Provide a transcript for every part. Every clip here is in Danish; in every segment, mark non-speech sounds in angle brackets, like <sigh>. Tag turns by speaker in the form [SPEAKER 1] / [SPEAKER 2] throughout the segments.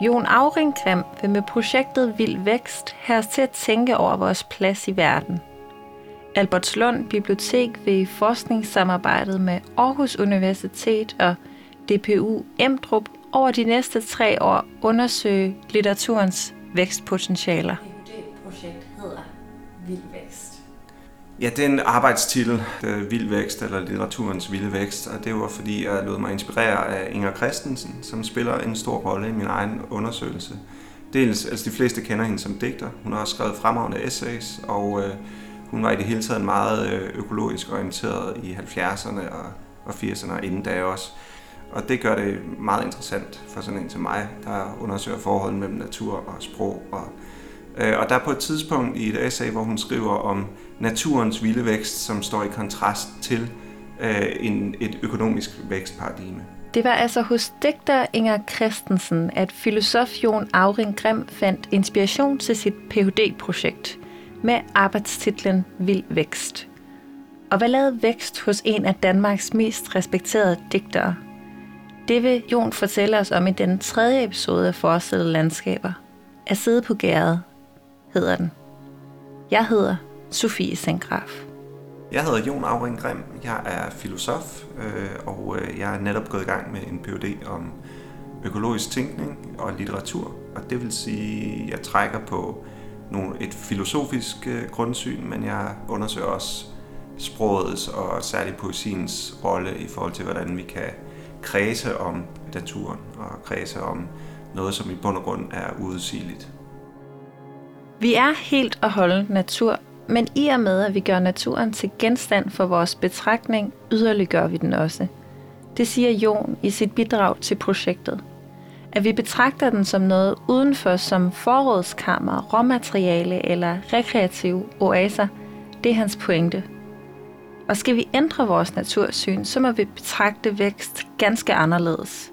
[SPEAKER 1] Jon Auringgrim vil med projektet Vild Vækst have os til at tænke over vores plads i verden. Albertslund Bibliotek vil i forskningssamarbejdet med Aarhus Universitet og DPU Emdrup over de næste tre år undersøge litteraturens vækstpotentialer.
[SPEAKER 2] Ja, det er en arbejdstitel, øh, Vild Vækst eller Litteraturens Vilde Vækst, og det var fordi, jeg lod mig inspirere af Inger Christensen, som spiller en stor rolle i min egen undersøgelse. Dels, altså de fleste kender hende som digter. Hun har også skrevet fremragende essays, og øh, hun var i det hele taget meget øh, økologisk orienteret i 70'erne og, og 80'erne og inden da også. Og det gør det meget interessant for sådan en som mig, der undersøger forholdet mellem natur og sprog. Og, Øh, og der er på et tidspunkt i et essay, hvor hun skriver om naturens vilde vækst, som står i kontrast til øh, en, et økonomisk vækstparadigme.
[SPEAKER 1] Det var altså hos digter Inger Christensen, at filosof Jon Auring Grim fandt inspiration til sit Ph.D.-projekt med arbejdstitlen Vild Vækst. Og hvad lavede vækst hos en af Danmarks mest respekterede digtere? Det vil Jon fortælle os om i den tredje episode af Forestillede Landskaber. At sidde på gæret hedder den. Jeg hedder Sofie Sengraf.
[SPEAKER 2] Jeg hedder Jon Auring Grim. Jeg er filosof, øh, og øh, jeg er netop gået i gang med en Ph.D. om økologisk tænkning og litteratur. Og det vil sige, at jeg trækker på nogle, et filosofisk øh, grundsyn, men jeg undersøger også sprogets og særligt poesiens rolle i forhold til, hvordan vi kan kredse om naturen og kredse om noget, som i bund og grund er uudsigeligt.
[SPEAKER 1] Vi er helt og holdent natur, men i og med, at vi gør naturen til genstand for vores betragtning, yderliggør vi den også. Det siger Jon i sit bidrag til projektet. At vi betragter den som noget udenfor som forrådskammer, råmateriale eller rekreative oaser, det er hans pointe. Og skal vi ændre vores natursyn, så må vi betragte vækst ganske anderledes.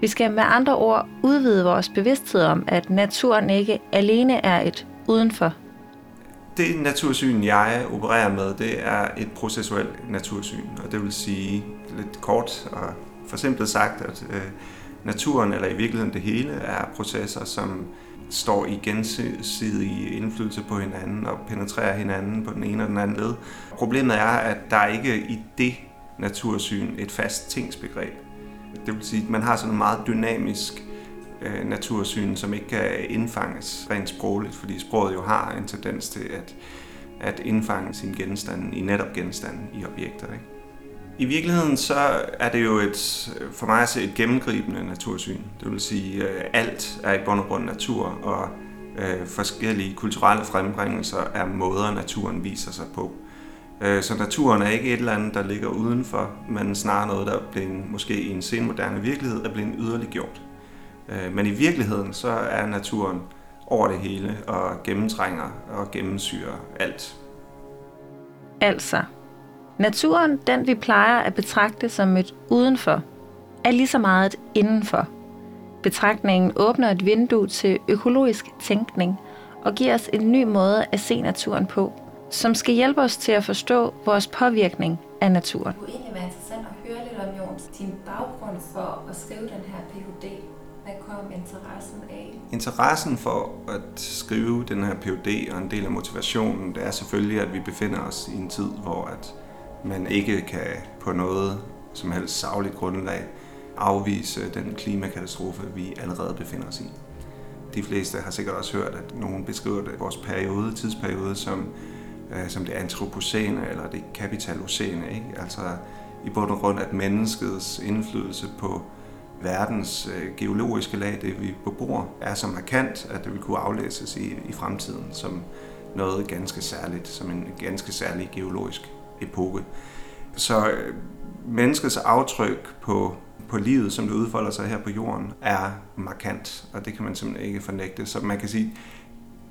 [SPEAKER 1] Vi skal med andre ord udvide vores bevidsthed om, at naturen ikke alene er et udenfor
[SPEAKER 2] det natursyn, jeg opererer med, det er et processuelt natursyn. Og det vil sige lidt kort og forsimplet sagt, at øh, naturen, eller i virkeligheden det hele, er processer, som står i gensidig indflydelse på hinanden og penetrerer hinanden på den ene og den anden led. Problemet er, at der ikke i det natursyn et fast tingsbegreb. Det vil sige, at man har sådan en meget dynamisk øh, natursyn, som ikke kan indfanges rent sprogligt, fordi sproget jo har en tendens til at, at indfange sin genstand i netop genstanden i objekter. Ikke? I virkeligheden så er det jo et, for mig at se et gennemgribende natursyn. Det vil sige, at alt er i bund og grund natur, og øh, forskellige kulturelle frembringelser er måder, naturen viser sig på. Øh, så naturen er ikke et eller andet, der ligger udenfor, men snarere noget, der er blevet, måske i en senmoderne virkelighed, er blevet yderligere gjort. Øh, men i virkeligheden så er naturen over det hele og gennemtrænger og gennemsyrer alt.
[SPEAKER 1] Altså, naturen, den vi plejer at betragte som et udenfor, er lige så meget et indenfor. Betragtningen åbner et vindue til økologisk tænkning og giver os en ny måde at se naturen på, som skal hjælpe os til at forstå vores påvirkning af naturen.
[SPEAKER 3] Det kunne egentlig være interessant at høre lidt om, Jons, din baggrund for at skrive den her Ph.D. Hvad kom interessen af?
[SPEAKER 2] Interessen for at skrive den her PhD og en del af motivationen, det er selvfølgelig, at vi befinder os i en tid, hvor at man ikke kan på noget som helst savligt grundlag afvise den klimakatastrofe, vi allerede befinder os i. De fleste har sikkert også hørt, at nogen beskriver det, vores periode, tidsperiode som, øh, som det antropocene eller det kapitalocene. Ikke? Altså i bund og grund, at menneskets indflydelse på verdens øh, geologiske lag, det vi bebor, er så markant, at det vil kunne aflæses i, i fremtiden som noget ganske særligt, som en ganske særlig geologisk epoke. Så øh, menneskets aftryk på, på livet, som det udfolder sig her på jorden, er markant, og det kan man simpelthen ikke fornægte. Så man kan sige,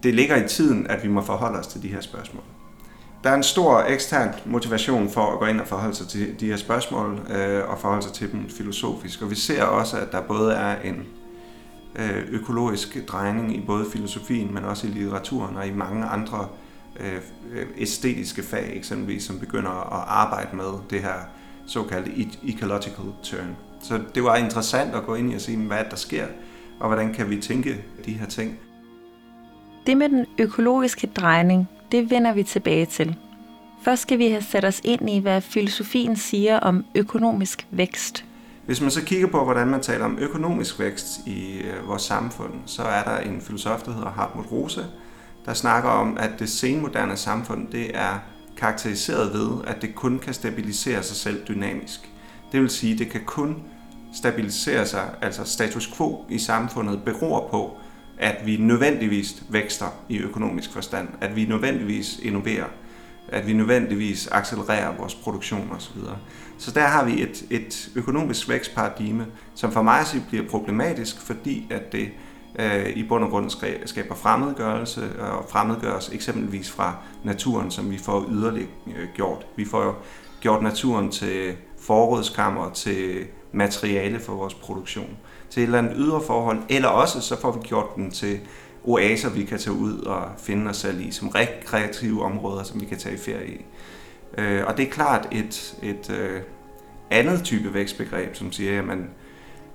[SPEAKER 2] det ligger i tiden, at vi må forholde os til de her spørgsmål. Der er en stor ekstern motivation for at gå ind og forholde sig til de her spørgsmål øh, og forholde sig til dem filosofisk. Og vi ser også, at der både er en øh, økologisk drejning i både filosofien, men også i litteraturen og i mange andre øh, æstetiske fag, eksempelvis, som begynder at arbejde med det her såkaldte e-, ecological turn. Så det var interessant at gå ind i og se, hvad der sker, og hvordan kan vi tænke de her ting.
[SPEAKER 1] Det med den økologiske drejning, det vender vi tilbage til. Først skal vi have sat os ind i, hvad filosofien siger om økonomisk vækst.
[SPEAKER 2] Hvis man så kigger på, hvordan man taler om økonomisk vækst i øh, vores samfund, så er der en filosof, der hedder Hartmut Rose, der snakker om, at det senmoderne samfund, det er karakteriseret ved, at det kun kan stabilisere sig selv dynamisk. Det vil sige, at det kan kun stabilisere sig, altså status quo i samfundet beror på, at vi nødvendigvis vækster i økonomisk forstand, at vi nødvendigvis innoverer, at vi nødvendigvis accelererer vores produktion osv. Så der har vi et, et økonomisk vækstparadigme, som for mig bliver problematisk, fordi at det øh, i bund og grund skaber fremmedgørelse og fremmedgøres eksempelvis fra naturen, som vi får yderligere øh, gjort. Vi får gjort naturen til forrådskammer, til materiale for vores produktion, til et eller andet ydre forhold, eller også så får vi gjort den til oaser, vi kan tage ud og finde os selv i, som rekreative områder, som vi kan tage i ferie i. Øh, og det er klart et, et øh, andet type vækstbegreb, som siger, at man,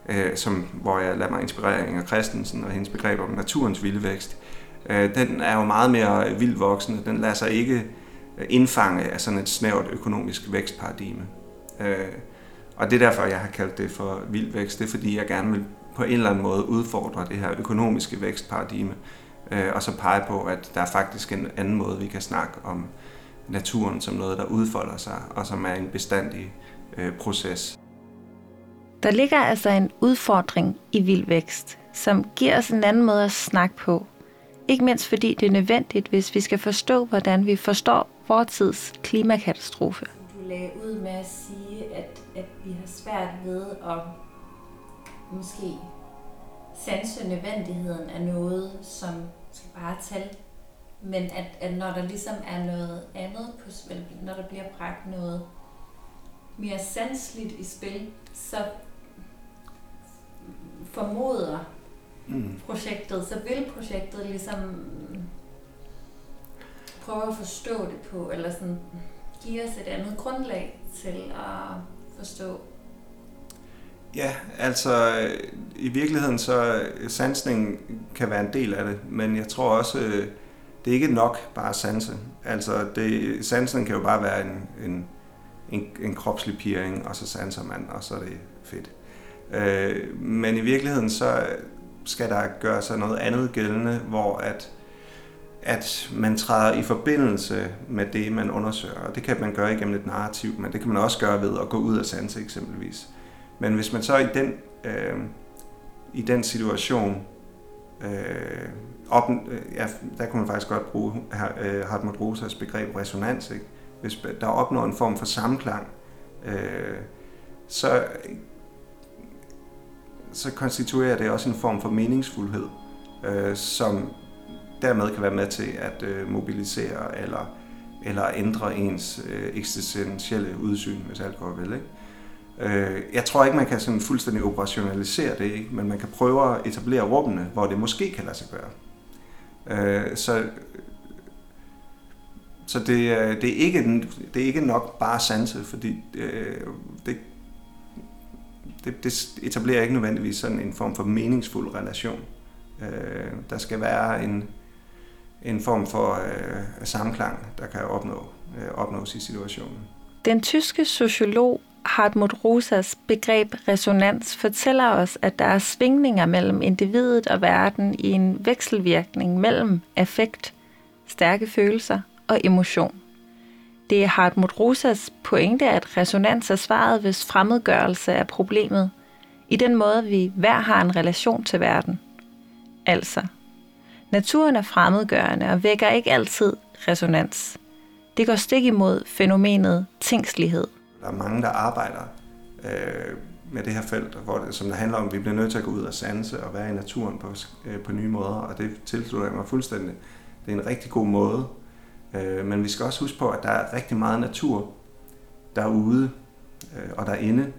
[SPEAKER 2] øh, som, hvor jeg lader mig inspirere af Inger Christensen og hendes begreb om naturens vilde vækst, øh, den er jo meget mere vildvoksende. Den lader sig ikke indfange af sådan et snævert økonomisk vækstparadigme. Øh, og det er derfor, jeg har kaldt det for vild vækst. Det er fordi, jeg gerne vil på en eller anden måde udfordre det her økonomiske vækstparadigme, øh, og så pege på, at der er faktisk en anden måde, vi kan snakke om naturen som noget, der udfolder sig, og som er en bestandig øh, proces.
[SPEAKER 1] Der ligger altså en udfordring i vild vækst, som giver os en anden måde at snakke på. Ikke mindst fordi det er nødvendigt, hvis vi skal forstå, hvordan vi forstår vores tids klimakatastrofe.
[SPEAKER 3] Du lagde ud med at sige, at, at vi har svært ved at måske sanse nødvendigheden af noget, som skal bare tal. Men at, at når der ligesom er noget andet på spil, når der bliver bragt noget mere sandsligt i spil, så formoder mm. projektet, så vil projektet ligesom prøve at forstå det på, eller sådan give os et andet grundlag til at forstå
[SPEAKER 2] Ja, altså i virkeligheden så øh, sansning kan være en del af det, men jeg tror også, øh, det er ikke nok bare at sanse. Altså det, sansen kan jo bare være en, en, en, en kropslig piring, og så sanser man, og så er det fedt. Øh, men i virkeligheden så skal der gøre sig noget andet gældende, hvor at, at man træder i forbindelse med det, man undersøger. Og det kan man gøre igennem et narrativ, men det kan man også gøre ved at gå ud af sanse eksempelvis. Men hvis man så i den, øh, i den situation, øh, op, øh, ja, der kunne man faktisk godt bruge øh, Hartmut Rosas begreb resonans. Ikke? Hvis der opnår en form for samklang, øh, så, så konstituerer det også en form for meningsfuldhed, øh, som dermed kan være med til at øh, mobilisere eller, eller ændre ens øh, eksistentielle udsyn, hvis alt går vel. Ikke? Øh, jeg tror ikke, man kan sådan fuldstændig operationalisere det, ikke? men man kan prøve at etablere rummene, hvor det måske kan lade sig gøre. Øh, så så det, øh, det, er ikke, det er ikke nok bare sanse, fordi øh, det, det, det etablerer ikke nødvendigvis sådan en form for meningsfuld relation. Øh, der skal være en, en form for øh, samklang, der kan opnå, øh, opnås i situationen.
[SPEAKER 1] Den tyske sociolog Hartmut Rosas begreb resonans fortæller os, at der er svingninger mellem individet og verden i en vekselvirkning mellem affekt, stærke følelser og emotion. Det er Hartmut Rosas pointe, at resonans er svaret, hvis fremmedgørelse er problemet, i den måde, vi hver har en relation til verden. Altså, naturen er fremmedgørende og vækker ikke altid resonans. Det går stik imod fænomenet tingslighed –
[SPEAKER 2] der er mange, der arbejder øh, med det her felt, hvor det, som det handler om, at vi bliver nødt til at gå ud og sanse og være i naturen på, øh, på nye måder, og det tilslutter jeg mig fuldstændig. Det er en rigtig god måde, øh, men vi skal også huske på, at der er rigtig meget natur derude øh, og derinde,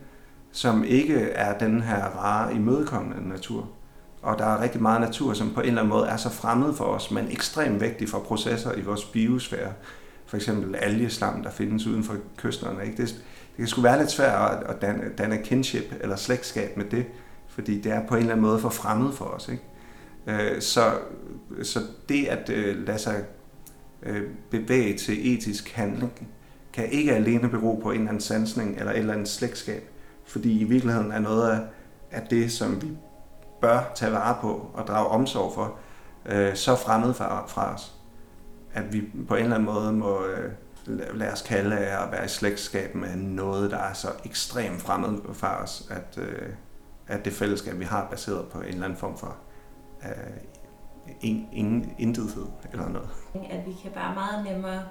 [SPEAKER 2] som ikke er den her rare imødekommende natur. Og der er rigtig meget natur, som på en eller anden måde er så fremmed for os, men ekstremt vigtig for processer i vores biosfære. For eksempel algeslam, der findes uden for kysterne. Ikke? Det, det kan sgu være lidt svært at, danne, danne kinship eller slægtskab med det, fordi det er på en eller anden måde for fremmed for os. Ikke? Øh, så, så det at øh, lade sig øh, bevæge til etisk handling, kan ikke alene bero på en eller anden sansning eller et eller andet slægtskab, fordi i virkeligheden er noget af, af det, som vi bør tage vare på og drage omsorg for, øh, så fremmed fra, fra os, at vi på en eller anden måde må øh, lade os kalde af at være i slægtskab med noget, der er så ekstremt fremmed fra os, at, øh, at det fællesskab, vi har, baseret på en eller anden form for øh, ingen intethed eller noget.
[SPEAKER 3] At vi kan bare meget nemmere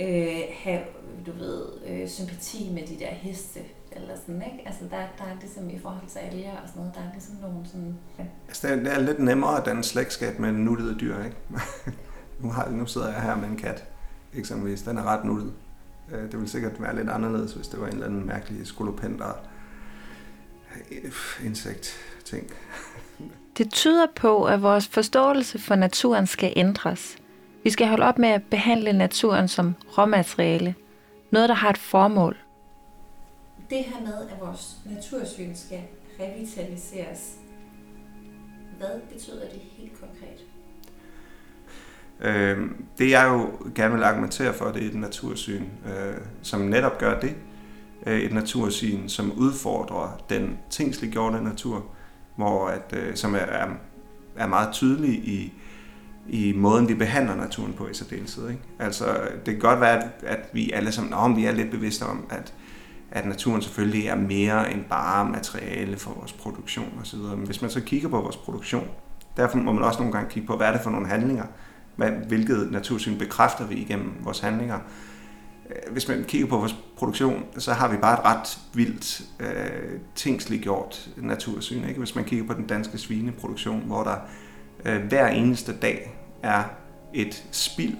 [SPEAKER 3] øh, have, du ved, øh, sympati med de der heste, eller sådan, ikke? Altså, der, der er ligesom i forhold til alger og sådan noget, der er ligesom nogle sådan... Ja.
[SPEAKER 2] Altså, det er, det er lidt nemmere at danne slægtskab med en nuttede dyr, ikke? <laughs> nu, har, nu sidder jeg her med en kat, eksempelvis. Den er ret nuttet. Øh, det ville sikkert være lidt anderledes, hvis det var en eller anden mærkelig skolopender insekt ting.
[SPEAKER 1] Det tyder på, at vores forståelse for naturen skal ændres. Vi skal holde op med at behandle naturen som råmateriale. Noget, der har et formål.
[SPEAKER 3] Det her med, at vores natursyn skal revitaliseres, hvad betyder det helt konkret?
[SPEAKER 2] Øh, det jeg jo gerne vil argumentere for, det er et natursyn, øh, som netop gør det. Øh, et natursyn, som udfordrer den tingsliggjorte natur, hvor at, øh, som er, er, er meget tydelig i, i måden, vi behandler naturen på i særdeleshed. Ikke? Altså, det kan godt være, at, at vi alle sammen om vi er lidt bevidste om, at, at naturen selvfølgelig er mere end bare materiale for vores produktion osv. Men hvis man så kigger på vores produktion, derfor må man også nogle gange kigge på, hvad er det for nogle handlinger, hvad, hvilket natursyn bekræfter vi igennem vores handlinger. Øh, hvis man kigger på vores produktion, så har vi bare et ret vildt øh, tingsliggjort natursyn. Ikke? Hvis man kigger på den danske svineproduktion, hvor der øh, hver eneste dag er et spild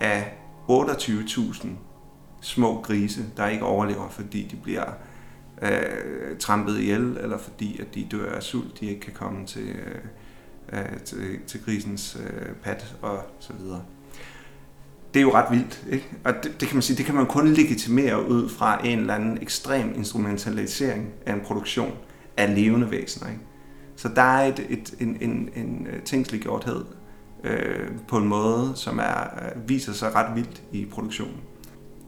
[SPEAKER 2] af 28.000 små grise, der ikke overlever, fordi de bliver øh, trampet ihjel, eller fordi at de dør af sult, de ikke kan komme til, øh, øh, til, til grisens øh, pat og så videre det er jo ret vildt. Ikke? Og det, det, kan man sige, det kan man kun legitimere ud fra en eller anden ekstrem instrumentalisering af en produktion af levende væsener. Ikke? Så der er et, et, en, en, en øh, tingsliggjorthed øh, på en måde, som er, øh, viser sig ret vildt i produktionen.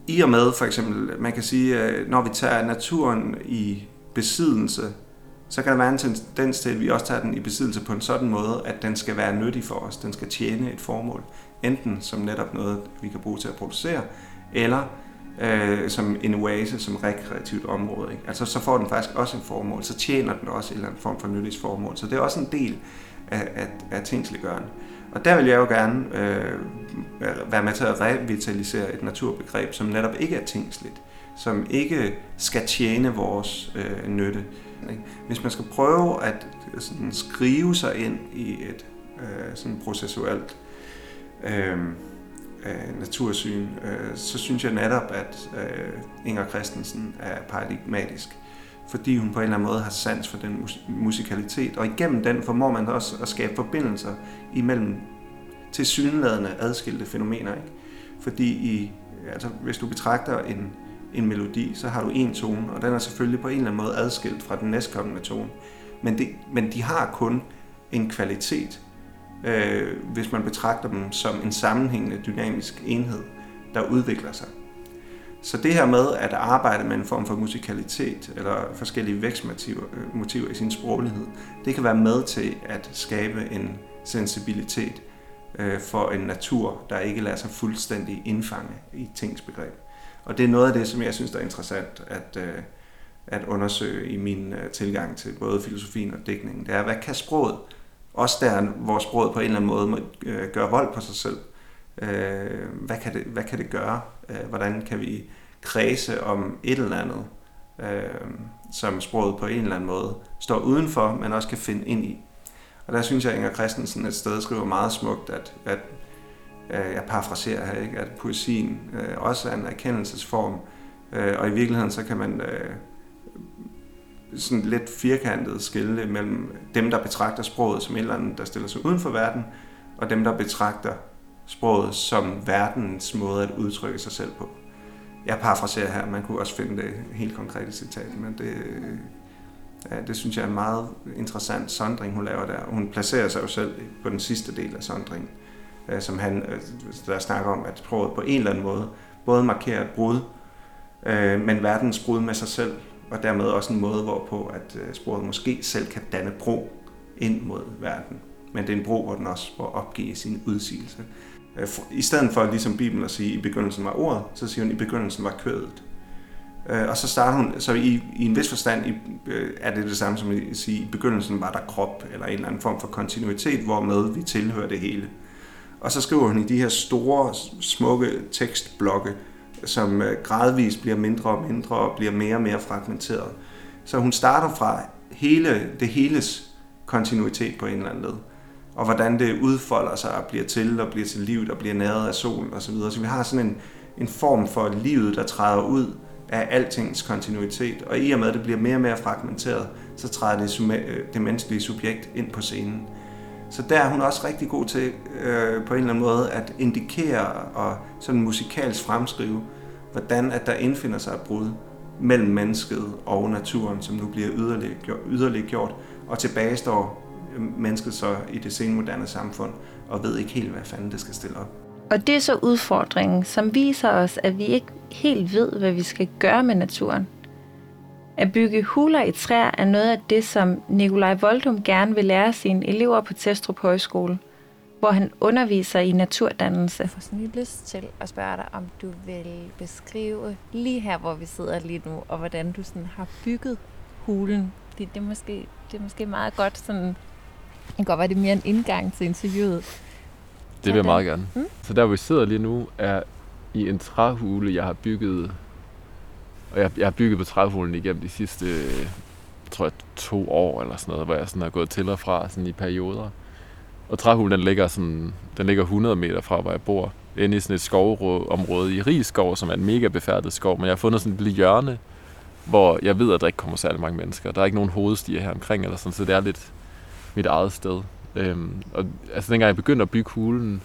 [SPEAKER 2] I og med for eksempel, man kan sige, øh, når vi tager naturen i besiddelse, så kan der være en tendens til, at vi også tager den i besiddelse på en sådan måde, at den skal være nyttig for os. Den skal tjene et formål. Enten som netop noget, vi kan bruge til at producere, eller øh, som en oase, som rekreativt område. Ikke? Altså så får den faktisk også et formål, så tjener den også en eller anden form for nyttighedsformål. Så det er også en del af, af, af tingsliggørende. Og der vil jeg jo gerne øh, være med til at revitalisere et naturbegreb, som netop ikke er tingsligt, som ikke skal tjene vores øh, nytte. Ikke? Hvis man skal prøve at sådan, skrive sig ind i et øh, sådan processuelt øh, øh, natursyn, øh, så synes jeg netop, at øh, Inger Christensen er paradigmatisk, fordi hun på en eller anden måde har sans for den mus- musikalitet, og igennem den formår man også at skabe forbindelser imellem tilsyneladende adskilte fænomener. Ikke? Fordi i, altså, hvis du betragter en, en melodi, så har du en tone, og den er selvfølgelig på en eller anden måde adskilt fra den næstkommende tone. Men, det, men de har kun en kvalitet, øh, hvis man betragter dem som en sammenhængende dynamisk enhed, der udvikler sig. Så det her med at arbejde med en form for musikalitet eller forskellige vækstmotiver øh, motiver i sin sproglighed, det kan være med til at skabe en sensibilitet øh, for en natur, der ikke lader sig fuldstændig indfange i tingsbegreb. Og det er noget af det, som jeg synes er interessant at, øh, at undersøge i min øh, tilgang til både filosofien og digtningen. Det er, hvad kan sproget også der, hvor sproget på en eller anden måde må øh, gør vold på sig selv. Øh, hvad, kan det, hvad kan det gøre? Øh, hvordan kan vi kredse om et eller andet, øh, som sproget på en eller anden måde står udenfor, men også kan finde ind i. Og der synes jeg, at Inger Christensen et sted skriver meget smukt, at, at øh, jeg parafraserer her, ikke? at poesien øh, også er en erkendelsesform, øh, og i virkeligheden så kan man øh, sådan lidt firkantet skille mellem dem, der betragter sproget som et eller andet, der stiller sig uden for verden, og dem, der betragter sproget som verdens måde at udtrykke sig selv på. Jeg parafraserer her, man kunne også finde det helt konkrete citat, men det, Det synes jeg er en meget interessant sondring, hun laver der. Hun placerer sig jo selv på den sidste del af sondringen, øh, som han øh, der snakker om, at sproget på en eller anden måde både markerer et brud, øh, men verdens brud med sig selv, og dermed også en måde, hvorpå at sproget måske selv kan danne bro ind mod verden. Men det er en bro, hvor den også må opgive sin udsigelse. Øh, I stedet for ligesom Bibelen at sige, at i begyndelsen var ordet, så siger hun, at i begyndelsen var kødet. Øh, og så starter hun, så i, i en vis forstand i, øh, er det det samme som at sige, at i begyndelsen var der krop, eller en eller anden form for kontinuitet, hvormed vi tilhører det hele. Og så skriver hun i de her store, smukke tekstblokke, som gradvist bliver mindre og mindre og bliver mere og mere fragmenteret. Så hun starter fra hele det heles kontinuitet på en eller anden led og hvordan det udfolder sig og bliver til og bliver til liv og bliver næret af solen osv. Så, videre. så vi har sådan en, en form for livet, der træder ud af altings kontinuitet, og i og med, at det bliver mere og mere fragmenteret, så træder det, øh, det menneskelige subjekt ind på scenen. Så der er hun også rigtig god til øh, på en eller anden måde at indikere og sådan musikalsk fremskrive, hvordan at der indfinder sig et brud mellem mennesket og naturen, som nu bliver yderligere, yderligere gjort, og tilbage står mennesket så i det senmoderne samfund, og ved ikke helt, hvad fanden det skal stille op.
[SPEAKER 1] Og det er så udfordringen, som viser os, at vi ikke helt ved, hvad vi skal gøre med naturen. At bygge huler i træer er noget af det, som Nikolaj Voldum gerne vil lære sine elever på Testrup Højskole, hvor han underviser i naturdannelse.
[SPEAKER 3] Jeg får sådan lige lyst til at spørge dig, om du vil beskrive lige her, hvor vi sidder lige nu, og hvordan du sådan har bygget hulen. Det, det, er, måske, det er måske meget godt sådan det kan godt være, det er mere en indgang til interviewet.
[SPEAKER 4] Det vil jeg meget gerne. Mm? Så der, hvor vi sidder lige nu, er i en træhule, jeg har bygget. Og jeg, jeg har bygget på træhulen igennem de sidste, tror jeg, to år eller sådan noget, hvor jeg sådan har gået til og fra sådan i perioder. Og træhulen, den ligger, sådan, den ligger 100 meter fra, hvor jeg bor. Inde i sådan et skovområde i Rigskov, som er en mega befærdet skov. Men jeg har fundet sådan et lille hjørne, hvor jeg ved, at der ikke kommer særlig mange mennesker. Der er ikke nogen hovedstier her omkring, eller sådan, så det er lidt, mit eget sted. Øhm, og altså dengang jeg begyndte at bygge hulen,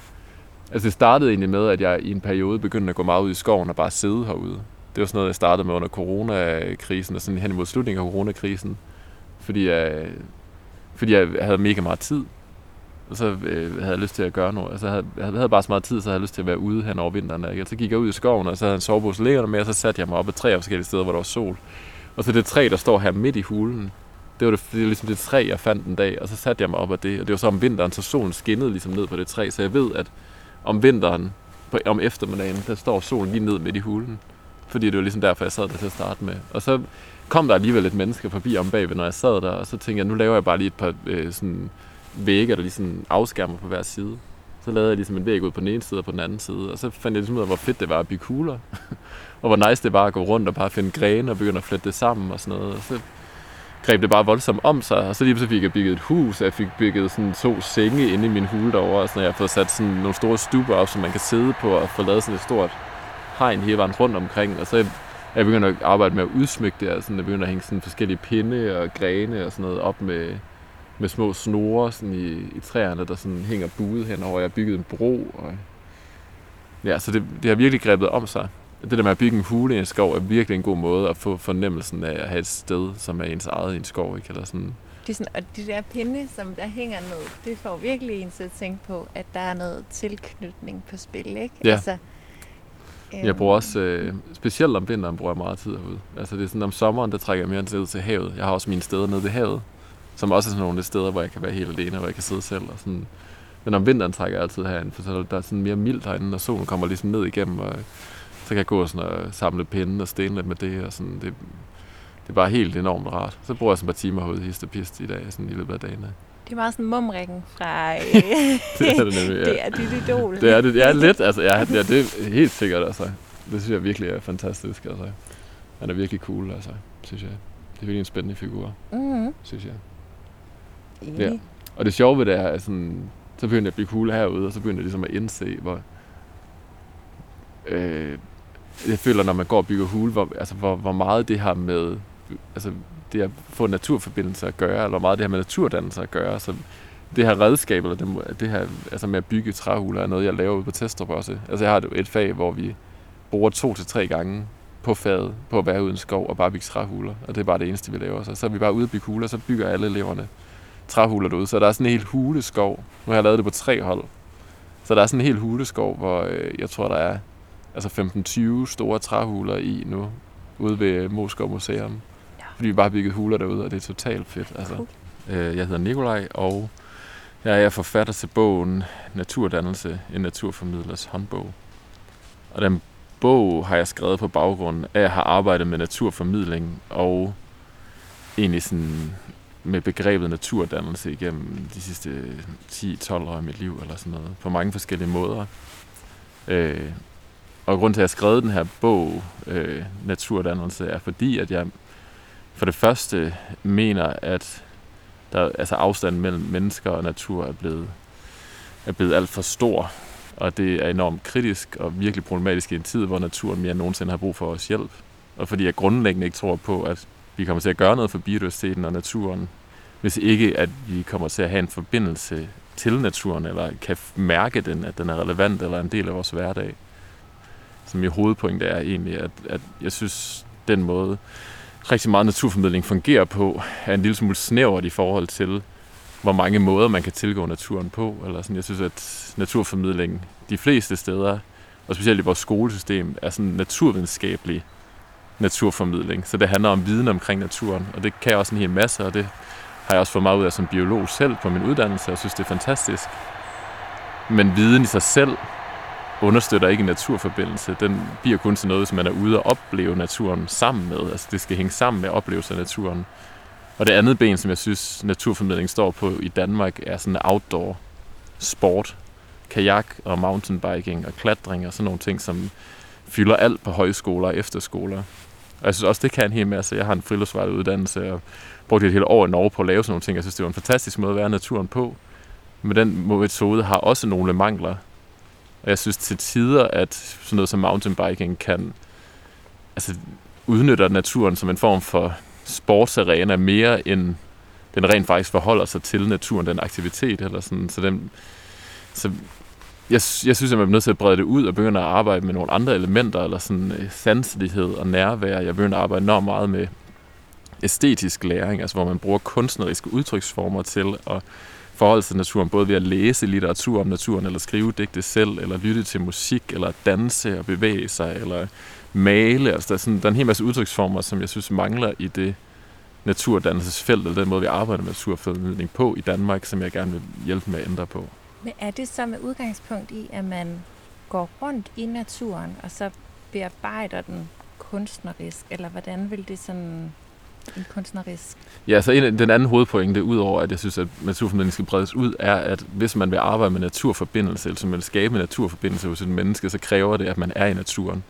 [SPEAKER 4] altså det startede egentlig med, at jeg i en periode begyndte at gå meget ud i skoven og bare sidde herude. Det var sådan noget, jeg startede med under coronakrisen, og sådan hen imod slutningen af coronakrisen. Fordi jeg, fordi jeg havde mega meget tid. Og så øh, havde jeg lyst til at gøre noget. Altså, jeg, havde, jeg havde bare så meget tid, så jeg havde lyst til at være ude hen over vinteren. Ikke? Så gik jeg ud i skoven, og så havde jeg en sovepose liggende med, og så satte jeg mig op ad tre forskellige steder, hvor der var sol. Og så det træ, der står her midt i hulen, det var, det, det var ligesom det træ, jeg fandt en dag, og så satte jeg mig op af det. Og det var så om vinteren, så solen skinnede ligesom ned på det træ, så jeg ved, at om vinteren, på, om eftermiddagen, der står solen lige ned midt i hulen. Fordi det var ligesom derfor, jeg sad der til at starte med. Og så kom der alligevel et menneske forbi om bagved, når jeg sad der, og så tænkte jeg, nu laver jeg bare lige et par øh, sådan vægge, der ligesom afskærmer på hver side. Så lavede jeg ligesom en væg ud på den ene side og på den anden side, og så fandt jeg ligesom ud af, hvor fedt det var at bygge kugler. <laughs> og hvor nice det var at gå rundt og bare finde grene og begynde at flette det sammen og sådan noget. Og så greb det bare voldsomt om sig, og så lige så fik jeg bygget et hus, og jeg fik bygget sådan to senge inde i min hule derovre, og sådan, jeg har fået sat sådan nogle store stuber op, som man kan sidde på, og få lavet sådan et stort hegn hele vejen rundt omkring, og så er jeg begyndt at arbejde med at udsmykke det, og sådan, jeg begyndte at hænge sådan forskellige pinde og grene og sådan noget op med, med små snore sådan i, i træerne, der sådan hænger buet henover. Jeg har bygget en bro, og ja, så det, det har virkelig grebet om sig det der med at bygge en hule i en skov er virkelig en god måde at få fornemmelsen af at have et sted, som er ens eget i en skov. Ikke? Eller sådan.
[SPEAKER 3] Det er sådan, og de der pinde, som der hænger ned, det får virkelig en til at tænke på, at der er noget tilknytning på spil. Ikke?
[SPEAKER 4] Ja. Altså, øhm... Jeg bruger også, øh, specielt om vinteren, bruger jeg meget tid herude. Altså det er sådan, om sommeren, der trækker jeg mere tid til havet. Jeg har også mine steder nede ved havet, som også er sådan nogle steder, hvor jeg kan være helt alene, hvor jeg kan sidde selv. Og sådan. Men om vinteren trækker jeg altid herind, for så der er sådan mere mildt herinde, og solen kommer ligesom ned igennem, og kan jeg gå sådan og samle pinde og stene lidt med det, og sådan, det, det er bare helt enormt rart. Så bruger jeg sådan et par timer herude hist og pist i dag, sådan i løbet af dagen.
[SPEAKER 3] Det er meget sådan mumringen fra... <laughs>
[SPEAKER 4] det er det nemlig, ja. <laughs>
[SPEAKER 3] Det er dit idol.
[SPEAKER 4] Det er, det, ja, lidt, altså, ja, ja, det er helt sikkert, altså. Det synes jeg virkelig er fantastisk, altså. Han er virkelig cool, altså, synes jeg. Det er virkelig en spændende figur, mm-hmm. synes jeg. Ja. Og det sjove ved det er, at sådan, så begyndte jeg at blive cool herude, og så begyndte jeg ligesom at indse, hvor, øh, jeg føler, når man går og bygger hule, hvor, altså, hvor, hvor meget det har med altså, det at få naturforbindelse at gøre, eller hvor meget det har med naturdannelser at gøre. Så det her redskab, eller det, det her altså med at bygge træhuler, er noget, jeg laver ude på Testrup også. Altså jeg har et fag, hvor vi bruger to til tre gange på fadet på at være uden skov og bare bygge træhuler. Og det er bare det eneste, vi laver. Så, så er vi bare ude og bygge huler, så bygger alle eleverne træhuler derude. Så der er sådan en helt huleskov. Nu har jeg lavet det på tre hold. Så der er sådan en helt huleskov, hvor øh, jeg tror, der er altså 15-20 store træhuler i nu, ude ved Moskov Museum. Ja. Fordi vi bare har bygget huler derude, og det er totalt fedt. Altså. Cool. Øh, jeg hedder Nikolaj, og jeg er forfatter til bogen Naturdannelse, en naturformidlers håndbog. Og den bog har jeg skrevet på baggrund af at have arbejdet med naturformidling og egentlig sådan med begrebet naturdannelse igennem de sidste 10-12 år af mit liv, eller sådan noget, på mange forskellige måder. Øh, og grund til, at jeg har skrevet den her bog, øh, Naturdannelse, er fordi, at jeg for det første mener, at der, altså afstanden mellem mennesker og natur er blevet, er blevet alt for stor. Og det er enormt kritisk og virkelig problematisk i en tid, hvor naturen mere end nogensinde har brug for vores hjælp. Og fordi jeg grundlæggende ikke tror på, at vi kommer til at gøre noget for biodiversiteten og naturen, hvis ikke at vi kommer til at have en forbindelse til naturen, eller kan mærke den, at den er relevant eller en del af vores hverdag. Så min hovedpointe er egentlig, at, at jeg synes, den måde, rigtig meget naturformidling fungerer på, er en lille smule snævert i forhold til, hvor mange måder man kan tilgå naturen på. Eller sådan. Jeg synes, at naturformidling de fleste steder, og specielt i vores skolesystem, er sådan naturvidenskabelig naturformidling. Så det handler om viden omkring naturen, og det kan jeg også en hel masse, og det har jeg også fået meget ud af som biolog selv på min uddannelse, og jeg synes, det er fantastisk. Men viden i sig selv understøtter ikke en naturforbindelse. Den bliver kun til noget, hvis man er ude og opleve naturen sammen med. Altså det skal hænge sammen med oplevelse af naturen. Og det andet ben, som jeg synes, naturformidling står på i Danmark, er sådan outdoor sport. Kajak og mountainbiking og klatring og sådan nogle ting, som fylder alt på højskoler og efterskoler. Og jeg synes også, det kan en hel masse. Jeg har en friluftsrettet uddannelse og brugte et helt år i Norge på at lave sådan nogle ting. Jeg synes, det var en fantastisk måde at være naturen på. Men den metode har også nogle mangler. Og jeg synes til tider, at sådan noget som mountainbiking kan altså, udnytte naturen som en form for sportsarena mere end den rent faktisk forholder sig til naturen, den aktivitet. Eller sådan. Så, den, så jeg, jeg synes, at man er nødt til at brede det ud og begynde at arbejde med nogle andre elementer, eller sådan øh, sanselighed og nærvær. Jeg begynder at arbejde enormt meget med æstetisk læring, altså hvor man bruger kunstneriske udtryksformer til at forholde sig til naturen, både ved at læse litteratur om naturen, eller skrive digte selv, eller lytte til musik, eller danse og bevæge sig, eller male. Altså der er, sådan, der er en hel masse udtryksformer, som jeg synes mangler i det naturdannelsesfelt, eller den måde, vi arbejder med naturformidling på i Danmark, som jeg gerne vil hjælpe med at ændre på.
[SPEAKER 3] Men er det så med udgangspunkt i, at man går rundt i naturen, og så bearbejder den kunstnerisk, eller hvordan vil det sådan en kunstnerisk?
[SPEAKER 4] Ja, så en, den anden hovedpointe, udover at jeg synes, at naturformidling skal bredes ud, er, at hvis man vil arbejde med naturforbindelse, eller man vil skabe en naturforbindelse hos et menneske, så kræver det, at man er i naturen.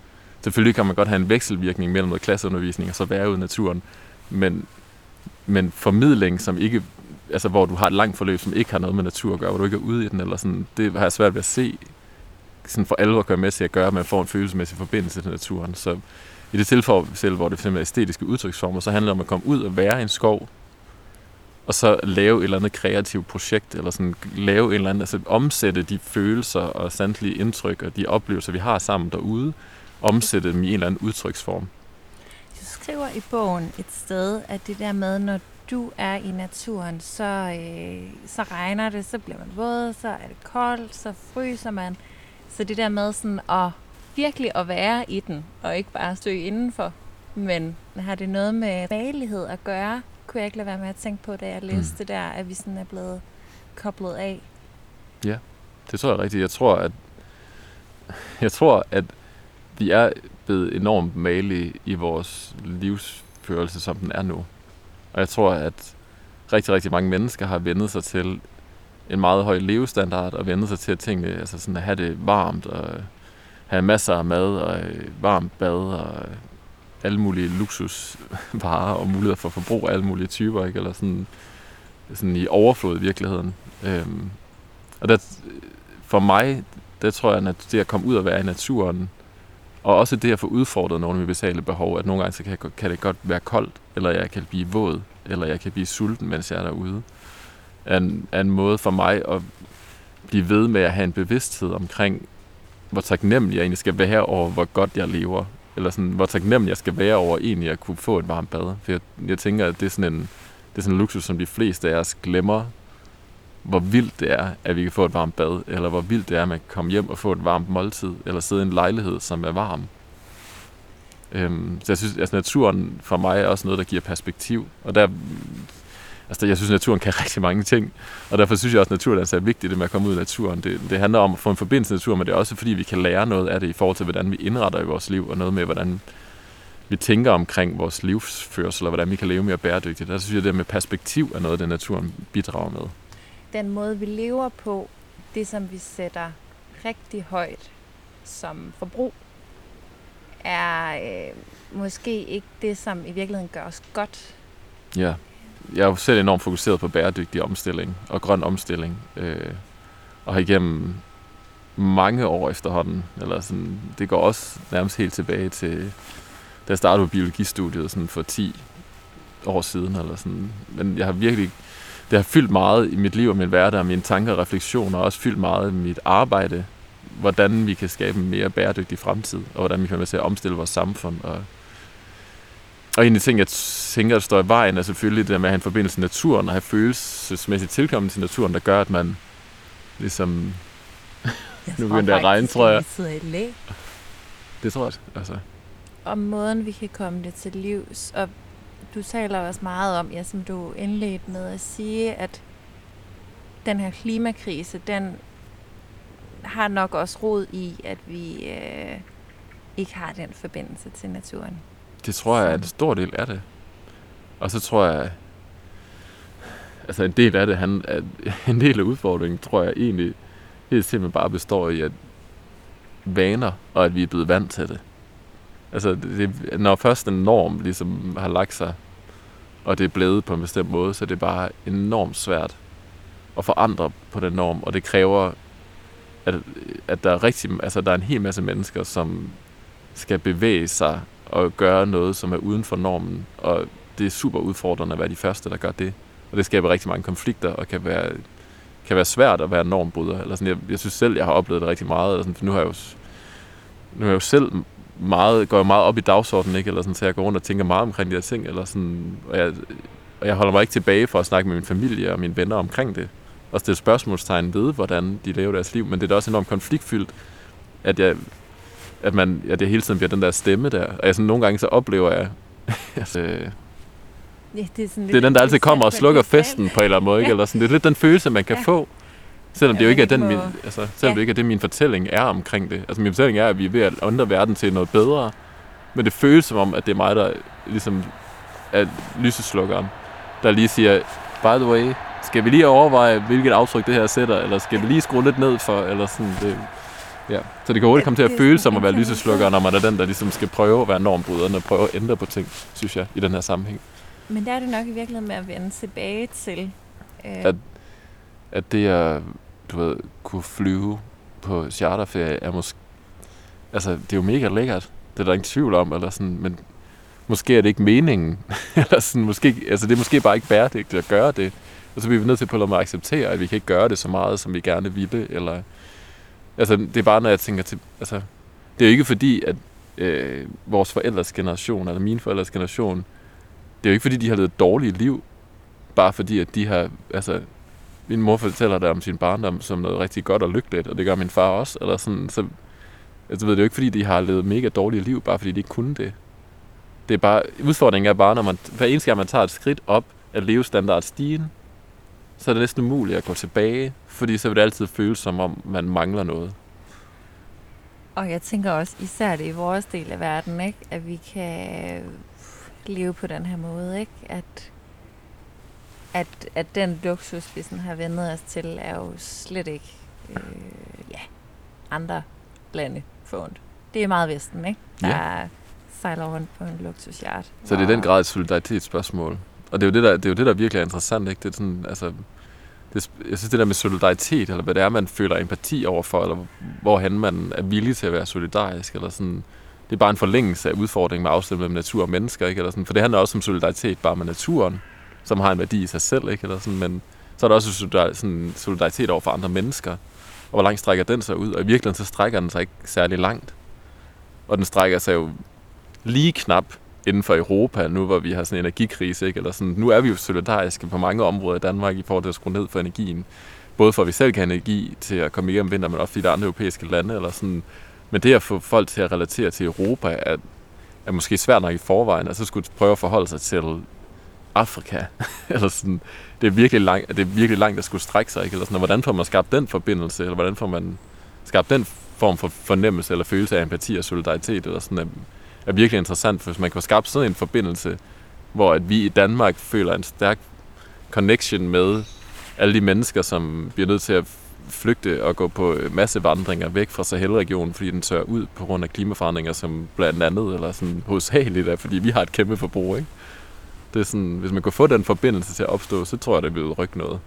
[SPEAKER 4] Selvfølgelig kan man godt have en vekselvirkning mellem noget klasseundervisning og så være ude i naturen, men, men formidling, som ikke, altså hvor du har et langt forløb, som ikke har noget med natur at gøre, hvor du ikke er ude i den, eller sådan, det har jeg svært ved at se sådan for alvor gøre med til at gøre, at man får en følelsesmæssig forbindelse til naturen. Så i det tilfælde, hvor det fx er æstetiske udtryksformer, så handler det om at komme ud og være i en skov, og så lave et eller andet kreativt projekt, eller sådan lave en eller anden, altså omsætte de følelser og sandlige indtryk og de oplevelser, vi har sammen derude, omsætte dem i en eller anden udtryksform.
[SPEAKER 3] Du skriver i bogen et sted, at det der med, når du er i naturen, så, øh, så regner det, så bliver man våd, så er det koldt, så fryser man. Så det der med sådan at virkelig at være i den, og ikke bare stå indenfor. Men har det noget med malighed at gøre, kunne jeg ikke lade være med at tænke på, da jeg læste mm. det der, at vi sådan er blevet koblet af.
[SPEAKER 4] Ja, det tror jeg rigtigt. Jeg tror, at jeg tror, at vi er blevet enormt malige i vores livsførelse, som den er nu. Og jeg tror, at rigtig, rigtig mange mennesker har vendet sig til en meget høj levestandard og vendet sig til at tænke, altså sådan at have det varmt og have masser af mad og øh, varmt bad og øh, alle mulige luksusvarer og muligheder for forbrug af alle mulige typer, ikke? eller sådan, sådan i overflod i virkeligheden. Øhm, og der, for mig, det tror jeg, at det at komme ud og være i naturen, og også det at få udfordret nogle af mine basale behov, at nogle gange så kan, kan det godt være koldt, eller jeg kan blive våd, eller jeg kan blive sulten, mens jeg er derude, er en, er en måde for mig at blive ved med at have en bevidsthed omkring, hvor taknemmelig jeg egentlig skal være over, hvor godt jeg lever. eller sådan, hvor taknemmelig jeg skal være over egentlig at kunne få et varmt bad. For jeg, jeg tænker, at det er sådan en, det er sådan en luksus, som de fleste af os glemmer, hvor vildt det er, at vi kan få et varmt bad, eller hvor vildt det er, at man kan komme hjem og få et varmt måltid, eller sidde i en lejlighed, som er varm. Øhm, så jeg synes, at altså, naturen for mig er også noget, der giver perspektiv. Og der, altså, jeg synes, at naturen kan <laughs> rigtig mange ting. Og derfor synes jeg også, at naturen er vigtigt, det med at komme ud i naturen. Det, det handler om at få en forbindelse med naturen, men det er også fordi, vi kan lære noget af det i forhold til, hvordan vi indretter i vores liv, og noget med, hvordan vi tænker omkring vores livsførsel, og hvordan vi kan leve mere bæredygtigt. Der synes jeg, at det med perspektiv er noget, det naturen bidrager med.
[SPEAKER 1] Den måde, vi lever på, det som vi sætter rigtig højt som forbrug, er øh, måske ikke det, som i virkeligheden gør os godt.
[SPEAKER 4] Ja, jeg er jo selv enormt fokuseret på bæredygtig omstilling og grøn omstilling. Øh, og har igennem mange år efterhånden, eller sådan, det går også nærmest helt tilbage til, da jeg startede på biologistudiet sådan for 10 år siden, eller sådan. Men jeg har virkelig, det har fyldt meget i mit liv og min hverdag, og mine tanker og refleksioner, og også fyldt meget i mit arbejde hvordan vi kan skabe en mere bæredygtig fremtid, og hvordan vi kan være med til at omstille vores samfund. Og, og en af de ting, jeg tænker, der står i vejen, er selvfølgelig det der med at have en forbindelse til naturen, og have følelsesmæssigt tilkommen til naturen, der gør, at man ligesom...
[SPEAKER 1] Jeg
[SPEAKER 4] nu begynder det at regne, tror jeg.
[SPEAKER 1] Sidder i læ.
[SPEAKER 4] Det tror jeg, altså.
[SPEAKER 1] Om måden, vi kan komme det til livs, og du taler også meget om, ja, som du indledte med at sige, at den her klimakrise, den har nok også rod i, at vi øh, ikke har den forbindelse til naturen.
[SPEAKER 4] Det tror jeg er en stor del af det. Og så tror jeg, altså en del af det, han, <laughs> en del af udfordringen, tror jeg egentlig helt simpelthen bare består i, at vaner, og at vi er blevet vant til det. Altså, det, når først en norm ligesom har lagt sig, og det er blevet på en bestemt måde, så det er bare enormt svært at forandre på den norm, og det kræver at, at der er rigtig, altså der er en hel masse mennesker, som skal bevæge sig og gøre noget, som er uden for normen. Og det er super udfordrende at være de første, der gør det. Og det skaber rigtig mange konflikter, og kan være, kan være svært at være normbryder. Eller sådan, jeg, jeg synes selv, jeg har oplevet det rigtig meget. Eller sådan, for nu har jeg jo, nu har jeg jo selv meget, går jeg meget op i dagsordenen, ikke? Eller sådan, så jeg går rundt og tænker meget omkring de her ting. Eller sådan, og, jeg, og jeg holder mig ikke tilbage for at snakke med min familie og mine venner omkring det og stille spørgsmålstegn ved, hvordan de lever deres liv, men det er da også enormt konfliktfyldt, at jeg, at man, at det hele tiden bliver den der stemme der. Og jeg sådan, nogle gange så oplever jeg, <laughs> altså,
[SPEAKER 1] Ja, det, er sådan
[SPEAKER 4] det er den, der altid kommer og slukker festen på en eller anden måde. Ja. Ikke? Eller sådan. Det er lidt den følelse, man kan ja. få. Selvom det jo ikke er den, min, altså, selvom ja. det ikke er det, min fortælling er omkring det. Altså min fortælling er, at vi er ved at ændre verden til noget bedre. Men det føles som om, at det er mig, der ligesom er lyseslukkeren, der lige siger, by the way, skal vi lige overveje, hvilket aftryk det her sætter, eller skal vi lige skrue lidt ned for, eller sådan, det, ja. Så det kan hurtigt komme til at føle som at være lyseslukker, når man er den, der ligesom skal prøve at være normbryder, og prøve at ændre på ting, synes jeg, i den her sammenhæng.
[SPEAKER 1] Men der er det nok i virkeligheden med at vende tilbage til...
[SPEAKER 4] Øh... At, at det at, du ved, kunne flyve på charterferie er måske... Altså, det er jo mega lækkert. Det er der ingen tvivl om, eller sådan, men måske er det ikke meningen. <laughs> eller sådan, måske, altså, det er måske bare ikke bæredygtigt at gøre det. Og så bliver vi nødt til på at acceptere, at vi kan ikke gøre det så meget, som vi gerne ville. Eller, altså, det er bare, når jeg tænker til... Altså, det er jo ikke fordi, at øh, vores forældres generation, altså eller min forældres generation, det er jo ikke fordi, de har levet et dårligt liv, bare fordi, at de har... Altså, min mor fortæller der om sin barndom som noget rigtig godt og lykkeligt, og det gør min far også. Eller sådan, så, altså, ved, det er jo ikke fordi, de har levet mega dårligt liv, bare fordi de ikke kunne det. Det er bare, udfordringen er bare, når man, hver eneste gang man tager et skridt op at af levestandardstigen, så er det næsten umuligt at gå tilbage, fordi så vil det altid føles som om, man mangler noget.
[SPEAKER 1] Og jeg tænker også, især det i vores del af verden, ikke? at vi kan leve på den her måde, ikke? At, at, at den luksus, vi sådan har vendet os til, er jo slet ikke øh, ja, andre lande forundt. Det er meget Vesten, ikke? der ja. sejler rundt på en luksusjart.
[SPEAKER 4] Så det er den grad et solidaritetsspørgsmål. Og det er jo det, der, det er jo det, der virkelig er interessant. Ikke? Det er sådan, altså, det, jeg synes, det der med solidaritet, eller hvad det er, man føler empati overfor, eller hvorhen man er villig til at være solidarisk, eller sådan, det er bare en forlængelse af udfordringen med afstemning mellem natur og mennesker, ikke? Eller sådan, for det handler også om solidaritet bare med naturen, som har en værdi i sig selv, ikke? Eller sådan, men så er der også sådan solidaritet over for andre mennesker, og hvor langt strækker den sig ud, og i virkeligheden så strækker den sig ikke særlig langt. Og den strækker sig jo lige knap inden for Europa, nu hvor vi har sådan en energikrise, ikke? Eller sådan, nu er vi jo solidariske på mange områder i Danmark i forhold til at skrue ned for energien. Både for at vi selv kan have energi til at komme igennem vinter, men også fordi der er andre europæiske lande. Eller sådan. Men det at få folk til at relatere til Europa, er, er måske svært nok i forvejen, og så skulle prøve at forholde sig til Afrika. <laughs> eller sådan, det er virkelig langt, det er virkelig langt at skulle strække sig, ikke? Eller sådan, og hvordan får man skabt den forbindelse, eller hvordan får man skabt den form for fornemmelse eller følelse af empati og solidaritet, eller sådan, er virkelig interessant, for hvis man kan skabe sådan en forbindelse, hvor at vi i Danmark føler en stærk connection med alle de mennesker, som bliver nødt til at flygte og gå på masse vandringer væk fra Sahel-regionen, fordi den tør ud på grund af klimaforandringer, som blandt andet, eller sådan hovedsageligt er, fordi vi har et kæmpe forbrug, ikke? Det er sådan, hvis man kunne få den forbindelse til at opstå, så tror jeg, det ville rykke noget.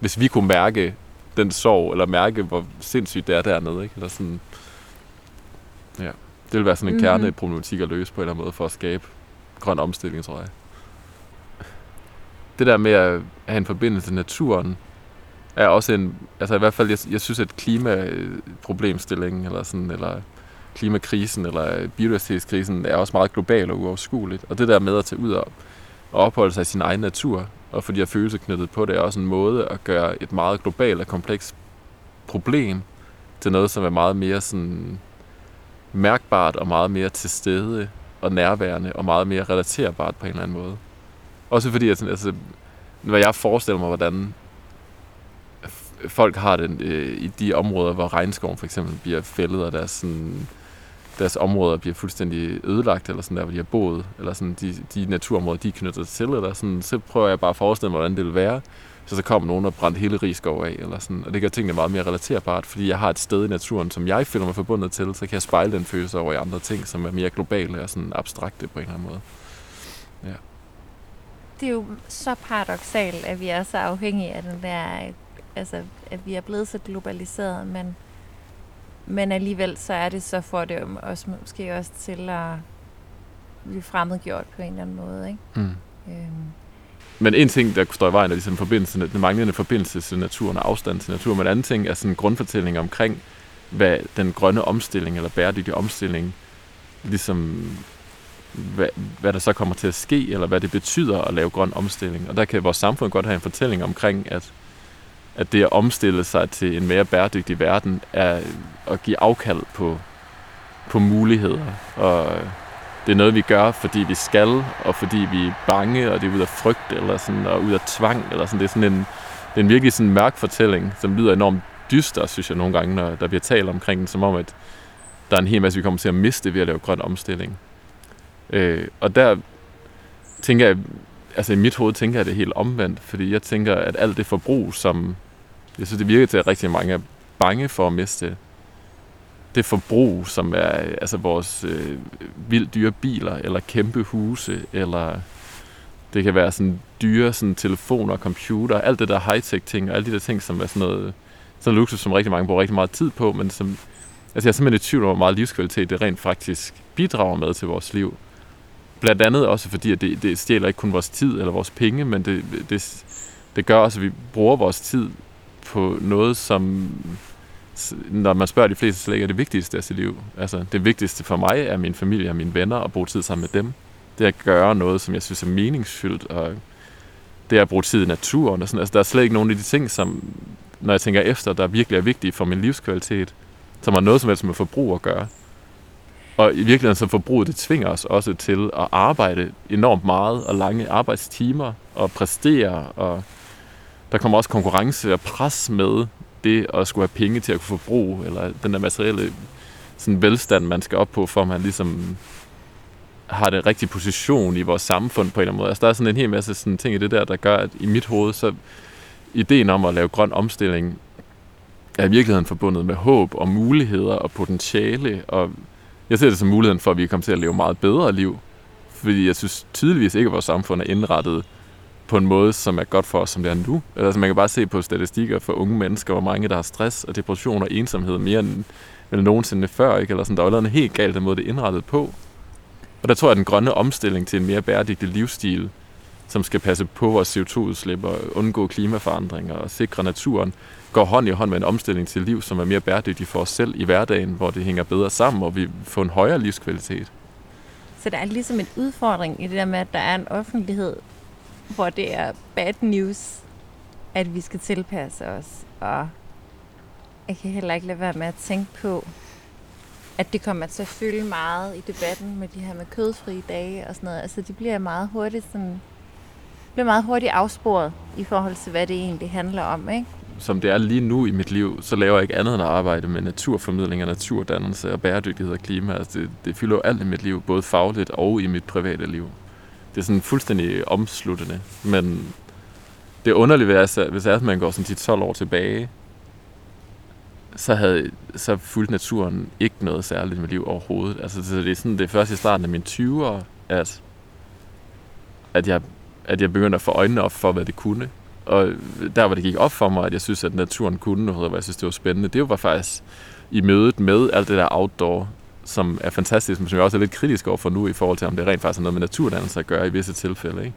[SPEAKER 4] Hvis vi kunne mærke den sorg, eller mærke, hvor sindssygt det er dernede, ikke? Eller sådan, ja. Det vil være sådan en mm-hmm. kerneproblematik at løse på en eller anden måde, for at skabe grøn omstilling, tror jeg. Det der med at have en forbindelse til naturen, er også en, altså i hvert fald, jeg, jeg synes, at klimaproblemstillingen, eller sådan, eller klimakrisen, eller biodiversitetskrisen, er også meget global og uoverskueligt. Og det der med at tage ud og, og opholde sig i sin egen natur, og få de her følelser knyttet på det, er også en måde at gøre et meget globalt og komplekst problem til noget, som er meget mere sådan mærkbart og meget mere til stede og nærværende og meget mere relaterbart på en eller anden måde. Også fordi, at, altså, når jeg forestiller mig, hvordan folk har det øh, i de områder, hvor regnskoven for eksempel bliver fældet, og deres, sådan, deres områder bliver fuldstændig ødelagt, eller sådan der, hvor de har boet, eller sådan de, de naturområder, de er knyttet til, eller sådan, så prøver jeg bare at forestille mig, hvordan det vil være, så så kommer nogen og brændte hele Rigskov af, eller sådan. Og det gør tingene meget mere relaterbart, fordi jeg har et sted i naturen, som jeg føler mig forbundet til, så kan jeg spejle den følelse over i andre ting, som er mere globale og sådan abstrakte på en eller anden måde. Ja.
[SPEAKER 3] Det er jo så paradoxalt, at vi er så afhængige af den der, altså at vi er blevet så globaliseret, men, men alligevel så er det så for det os måske også til at blive fremmedgjort på en eller anden måde, ikke? Mm. Øhm,
[SPEAKER 4] men en ting, der står i vejen, er ligesom forbindelsen, den manglende forbindelse til naturen og afstand til naturen. Men en anden ting er sådan en grundfortælling omkring, hvad den grønne omstilling eller bæredygtige omstilling, ligesom hvad, hvad der så kommer til at ske, eller hvad det betyder at lave grøn omstilling. Og der kan vores samfund godt have en fortælling omkring, at, at det at omstille sig til en mere bæredygtig verden, er at give afkald på, på muligheder og det er noget, vi gør, fordi vi skal, og fordi vi er bange, og det er ud af frygt, eller sådan, og ud af tvang, eller sådan. Det er sådan en, det er en virkelig sådan mørk fortælling, som lyder enormt dyster, synes jeg nogle gange, når der bliver talt omkring den, som om, at der er en hel masse, vi kommer til at miste ved at lave grøn omstilling. Øh, og der tænker jeg, altså i mit hoved tænker jeg det helt omvendt, fordi jeg tænker, at alt det forbrug, som jeg synes, det virker til, at rigtig mange er bange for at miste, det forbrug, som er altså vores øh, vildt dyre biler, eller kæmpe huse, eller det kan være sådan dyre sådan telefoner, computer, alt det der high-tech ting, og alle de der ting, som er sådan noget, sådan luksus, som rigtig mange bruger rigtig meget tid på, men som, altså jeg er simpelthen i tvivl om, hvor meget livskvalitet det rent faktisk bidrager med til vores liv. Blandt andet også fordi, at det, det stjæler ikke kun vores tid eller vores penge, men det, det, det gør også, at vi bruger vores tid på noget, som når man spørger de fleste, så er det vigtigste af sit liv. Altså, det vigtigste for mig er min familie og mine venner, og bruge tid sammen med dem. Det er at gøre noget, som jeg synes er meningsfyldt, og det er at bruge tid i naturen. Og sådan. Altså, der er slet ikke nogen af de ting, som, når jeg tænker efter, der virkelig er vigtige for min livskvalitet, som har noget som helst med forbrug at gøre. Og i virkeligheden så forbruget, det tvinger os også til at arbejde enormt meget og lange arbejdstimer og præstere. Og der kommer også konkurrence og pres med det at skulle have penge til at kunne forbruge, eller den der materielle sådan velstand, man skal op på, for man ligesom har den rigtige position i vores samfund på en eller anden måde. Altså, der er sådan en hel masse sådan ting i det der, der gør, at i mit hoved, så ideen om at lave grøn omstilling er i virkeligheden forbundet med håb og muligheder og potentiale, og jeg ser det som muligheden for, at vi kommer til at leve meget bedre liv, fordi jeg synes tydeligvis ikke, at vores samfund er indrettet på en måde, som er godt for os, som det er nu. Altså, man kan bare se på statistikker for unge mennesker, hvor mange der har stress og depression og ensomhed mere end vel nogensinde før. Ikke? Eller sådan, der er jo helt galt den måde, det er indrettet på. Og der tror jeg, at den grønne omstilling til en mere bæredygtig livsstil, som skal passe på vores CO2-udslip og undgå klimaforandringer og sikre naturen, går hånd i hånd med en omstilling til liv, som er mere bæredygtig for os selv i hverdagen, hvor det hænger bedre sammen, og vi får en højere livskvalitet.
[SPEAKER 1] Så der er ligesom en udfordring i det der med, at der er en offentlighed, hvor det er bad news, at vi skal tilpasse os. Og jeg kan heller ikke lade være med at tænke på, at det kommer til at fylde meget i debatten med de her med kødfri dage og sådan noget. Altså de bliver meget hurtigt sådan, bliver meget hurtigt afsporet i forhold til, hvad det egentlig handler om, ikke?
[SPEAKER 4] Som det er lige nu i mit liv, så laver jeg ikke andet end at arbejde med naturformidling og naturdannelse og bæredygtighed og klima. Altså det, det fylder jo alt i mit liv, både fagligt og i mit private liv. Det er sådan fuldstændig omsluttende, men det underlige ved, at hvis at man går sådan 12 år tilbage, så, havde, så fulgte naturen ikke noget særligt med liv overhovedet. Altså, så det er sådan, det er først i starten af mine 20'ere, at, at, jeg, at jeg begyndte at få øjnene op for, hvad det kunne. Og der, hvor det gik op for mig, at jeg synes, at naturen kunne noget, og jeg synes, det var spændende, det var faktisk i mødet med alt det der outdoor, som er fantastisk, men som jeg også er lidt kritisk over for nu, i forhold til, om det rent faktisk har noget med naturdannelse at gøre i visse tilfælde. Ikke?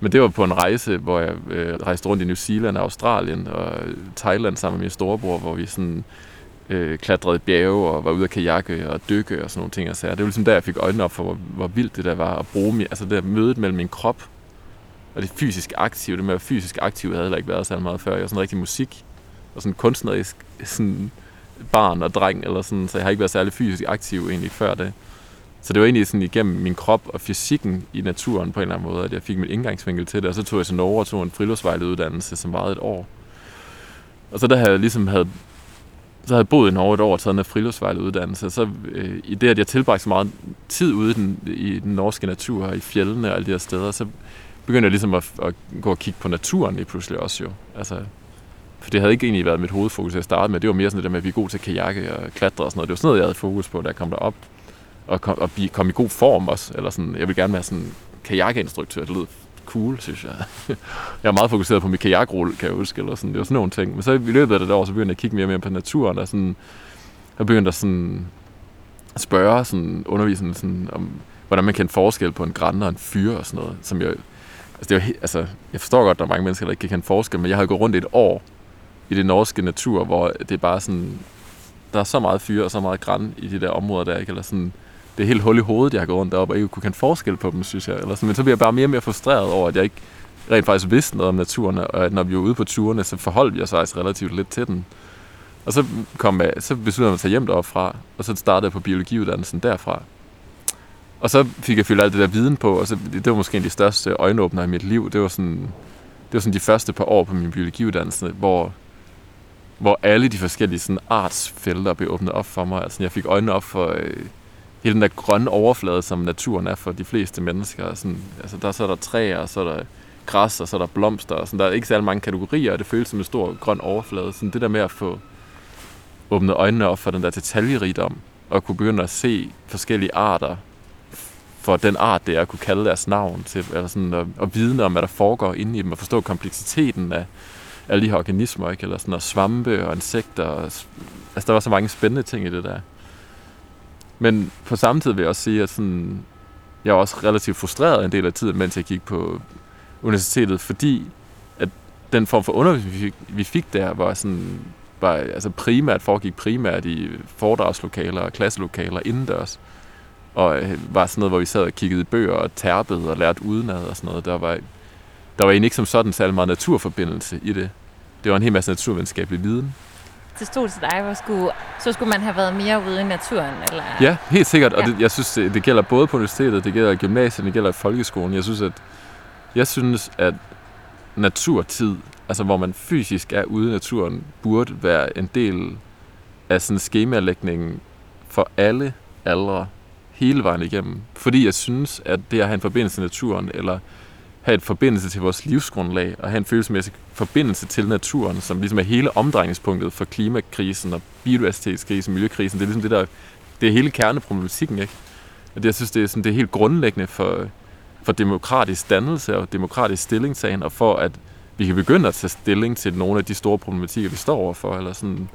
[SPEAKER 4] Men det var på en rejse, hvor jeg øh, rejste rundt i New Zealand, Australien og øh, Thailand sammen med min storebror, hvor vi sådan øh, klatrede bjerge og var ude at kajakke og dykke og sådan nogle ting. Og det var ligesom der, jeg fik øjnene op for, hvor, hvor vildt det der var at bruge mig, altså det der mødet mellem min krop og det fysisk aktive. Det med at være fysisk aktiv havde heller ikke været så meget før. Jeg var sådan rigtig musik og sådan kunstnerisk sådan barn og dreng, eller sådan, så jeg har ikke været særlig fysisk aktiv egentlig før det. Så det var egentlig sådan igennem min krop og fysikken i naturen på en eller anden måde, at jeg fik min indgangsvinkel til det. Og så tog jeg til Norge og tog en friluftsvejleuddannelse, som varede et år. Og så der havde jeg ligesom havde, så havde jeg boet i Norge et år og taget en friluftsvejleuddannelse. Så øh, i det, at jeg tilbragte så meget tid ude i den, i den norske natur og i fjellene og alle de her steder, så begyndte jeg ligesom at, at gå og kigge på naturen lige pludselig også jo. Altså, for det havde ikke egentlig været mit hovedfokus at starte med. Det var mere sådan det der med, at vi er gode til kajakke og klatre og sådan noget. Det var sådan noget, jeg havde fokus på, da jeg kom derop og kom, og kom i god form også. Eller sådan, jeg vil gerne være sådan kajakinstruktør. Det lyder cool, synes jeg. <laughs> jeg er meget fokuseret på mit kajakrulle, kan jeg huske. Eller sådan. Det var sådan nogle ting. Men så i løbet af det år, så begyndte jeg at kigge mere og mere på naturen. Og sådan, jeg begyndte at sådan spørge sådan, undervisningen sådan, om, hvordan man kan forskel på en græn og en fyr og sådan noget. Som jeg, altså, det var, altså, jeg forstår godt, at der er mange mennesker, der ikke kan kende forskel, men jeg har gået rundt et år i det norske natur, hvor det er bare sådan, der er så meget fyre og så meget græn i de der områder der, ikke? Eller sådan, det er helt hul i hovedet, jeg har gået rundt deroppe, og ikke kunne kende forskel på dem, synes jeg. Eller sådan. Men så bliver jeg bare mere og mere frustreret over, at jeg ikke rent faktisk vidste noget om naturen, og at når vi var ude på turene, så forholdt jeg os faktisk relativt lidt til den. Og så, kom jeg, så besluttede jeg mig at tage hjem derop fra, og så startede jeg på biologiuddannelsen derfra. Og så fik jeg fyldt alt det der viden på, og så, det var måske en af de største øjenåbner i mit liv. Det var sådan, det var sådan de første par år på min biologiuddannelse, hvor, hvor alle de forskellige sådan artsfelter blev åbnet op for mig. Altså jeg fik øjnene op for øh, hele den der grønne overflade, som naturen er for de fleste mennesker. Sådan, altså der så er der træer, og så er der græs, og så er der blomster. Og sådan, der er ikke særlig mange kategorier, og det føles som en stor grøn overflade. Sådan det der med at få åbnet øjnene op for den der detaljerigdom, og kunne begynde at se forskellige arter for den art, det er at kunne kalde deres navn til, eller sådan, og, og vide om, hvad der foregår inde i dem, og forstå kompleksiteten af alle de her organismer, ikke? eller sådan, noget svampe og insekter. Og, altså, der var så mange spændende ting i det der. Men på samme tid vil jeg også sige, at sådan, jeg var også relativt frustreret en del af tiden, mens jeg gik på universitetet, fordi at den form for undervisning, vi fik, vi fik der, var sådan var, altså primært foregik primært i foredragslokaler og klasselokaler indendørs. Og øh, var sådan noget, hvor vi sad og kiggede i bøger og tærpede og lærte udenad og sådan noget. Der var, der var egentlig ikke som sådan særlig meget naturforbindelse i det. Det var en hel masse naturvidenskabelig viden
[SPEAKER 1] det stod til dig, hvor skulle, så skulle man have været mere ude i naturen? Eller?
[SPEAKER 4] Ja, helt sikkert. Og det, jeg synes, det, det gælder både på universitetet, det gælder i gymnasiet, det gælder i folkeskolen. Jeg synes, at, jeg synes, at naturtid, altså hvor man fysisk er ude i naturen, burde være en del af sådan skemalægningen for alle aldre hele vejen igennem. Fordi jeg synes, at det at have en forbindelse til naturen, eller have et forbindelse til vores livsgrundlag, og have en følelsesmæssig forbindelse til naturen, som ligesom er hele omdrejningspunktet for klimakrisen og biodiversitetskrisen, miljøkrisen. Det er ligesom det der, det er hele kerneproblematikken, ikke? Og det, jeg synes, det er, sådan, det er helt grundlæggende for, for demokratisk dannelse og demokratisk stillingtagen, og for at vi kan begynde at tage stilling til nogle af de store problematikker, vi står overfor. Eller sådan.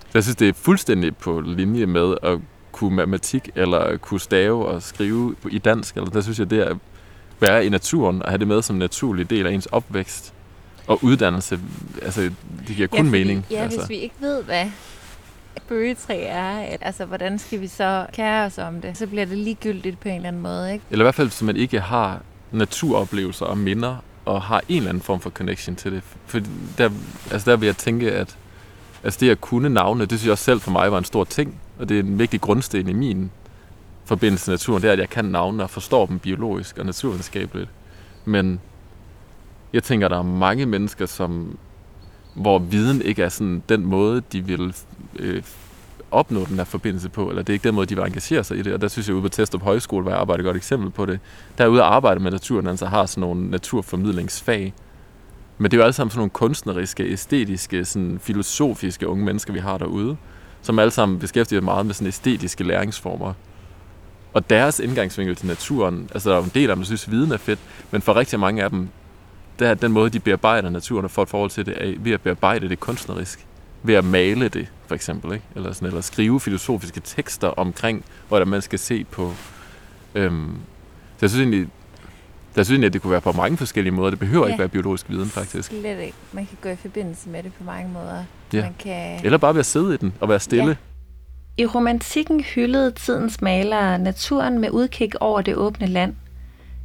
[SPEAKER 4] Så jeg synes, det er fuldstændig på linje med at kunne matematik, eller kunne stave og skrive i dansk. Eller der synes jeg, det er være i naturen og have det med som en naturlig del af ens opvækst og uddannelse. Altså, det giver kun
[SPEAKER 1] ja,
[SPEAKER 4] mening.
[SPEAKER 1] Ja,
[SPEAKER 4] altså.
[SPEAKER 1] hvis vi ikke ved, hvad
[SPEAKER 3] bøgetræ er. Altså, hvordan skal vi så kære os om det? Så bliver det ligegyldigt på en eller anden måde, ikke?
[SPEAKER 4] Eller i hvert fald, hvis man ikke har naturoplevelser og minder, og har en eller anden form for connection til det. For der, altså der vil jeg tænke, at altså det at kunne navne, det synes jeg også selv for mig var en stor ting, og det er en vigtig grundsten i min forbindelse til naturen, det er, at jeg kan navne og forstår dem biologisk og naturvidenskabeligt. Men jeg tænker, at der er mange mennesker, som, hvor viden ikke er sådan den måde, de vil øh, opnå den her forbindelse på, eller det er ikke den måde, de vil engagere sig i det. Og der synes jeg, ude på Testrup Højskole, hvor jeg arbejder et godt eksempel på det, der er ude at arbejde med naturen, altså har sådan nogle naturformidlingsfag. Men det er jo alle sammen sådan nogle kunstneriske, æstetiske, sådan filosofiske unge mennesker, vi har derude, som alle sammen beskæftiger sig meget med sådan æstetiske læringsformer. Og deres indgangsvinkel til naturen, altså der er en del af dem, der synes, viden er fedt, men for rigtig mange af dem, der er den måde, de bearbejder naturen og får et forhold til det, er ved at bearbejde det kunstnerisk. Ved at male det, for eksempel. Ikke? Eller, sådan, eller skrive filosofiske tekster omkring, hvordan man skal se på. Øhm, så jeg synes egentlig, jeg synes egentlig, at det kunne være på mange forskellige måder. Det behøver ja. ikke være biologisk viden, faktisk.
[SPEAKER 3] Slet ikke. Man kan gå i forbindelse med det på mange måder.
[SPEAKER 4] Ja.
[SPEAKER 3] Man kan...
[SPEAKER 4] Eller bare ved at sidde i den og være stille. Ja.
[SPEAKER 1] I romantikken hyldede tidens malere naturen med udkig over det åbne land.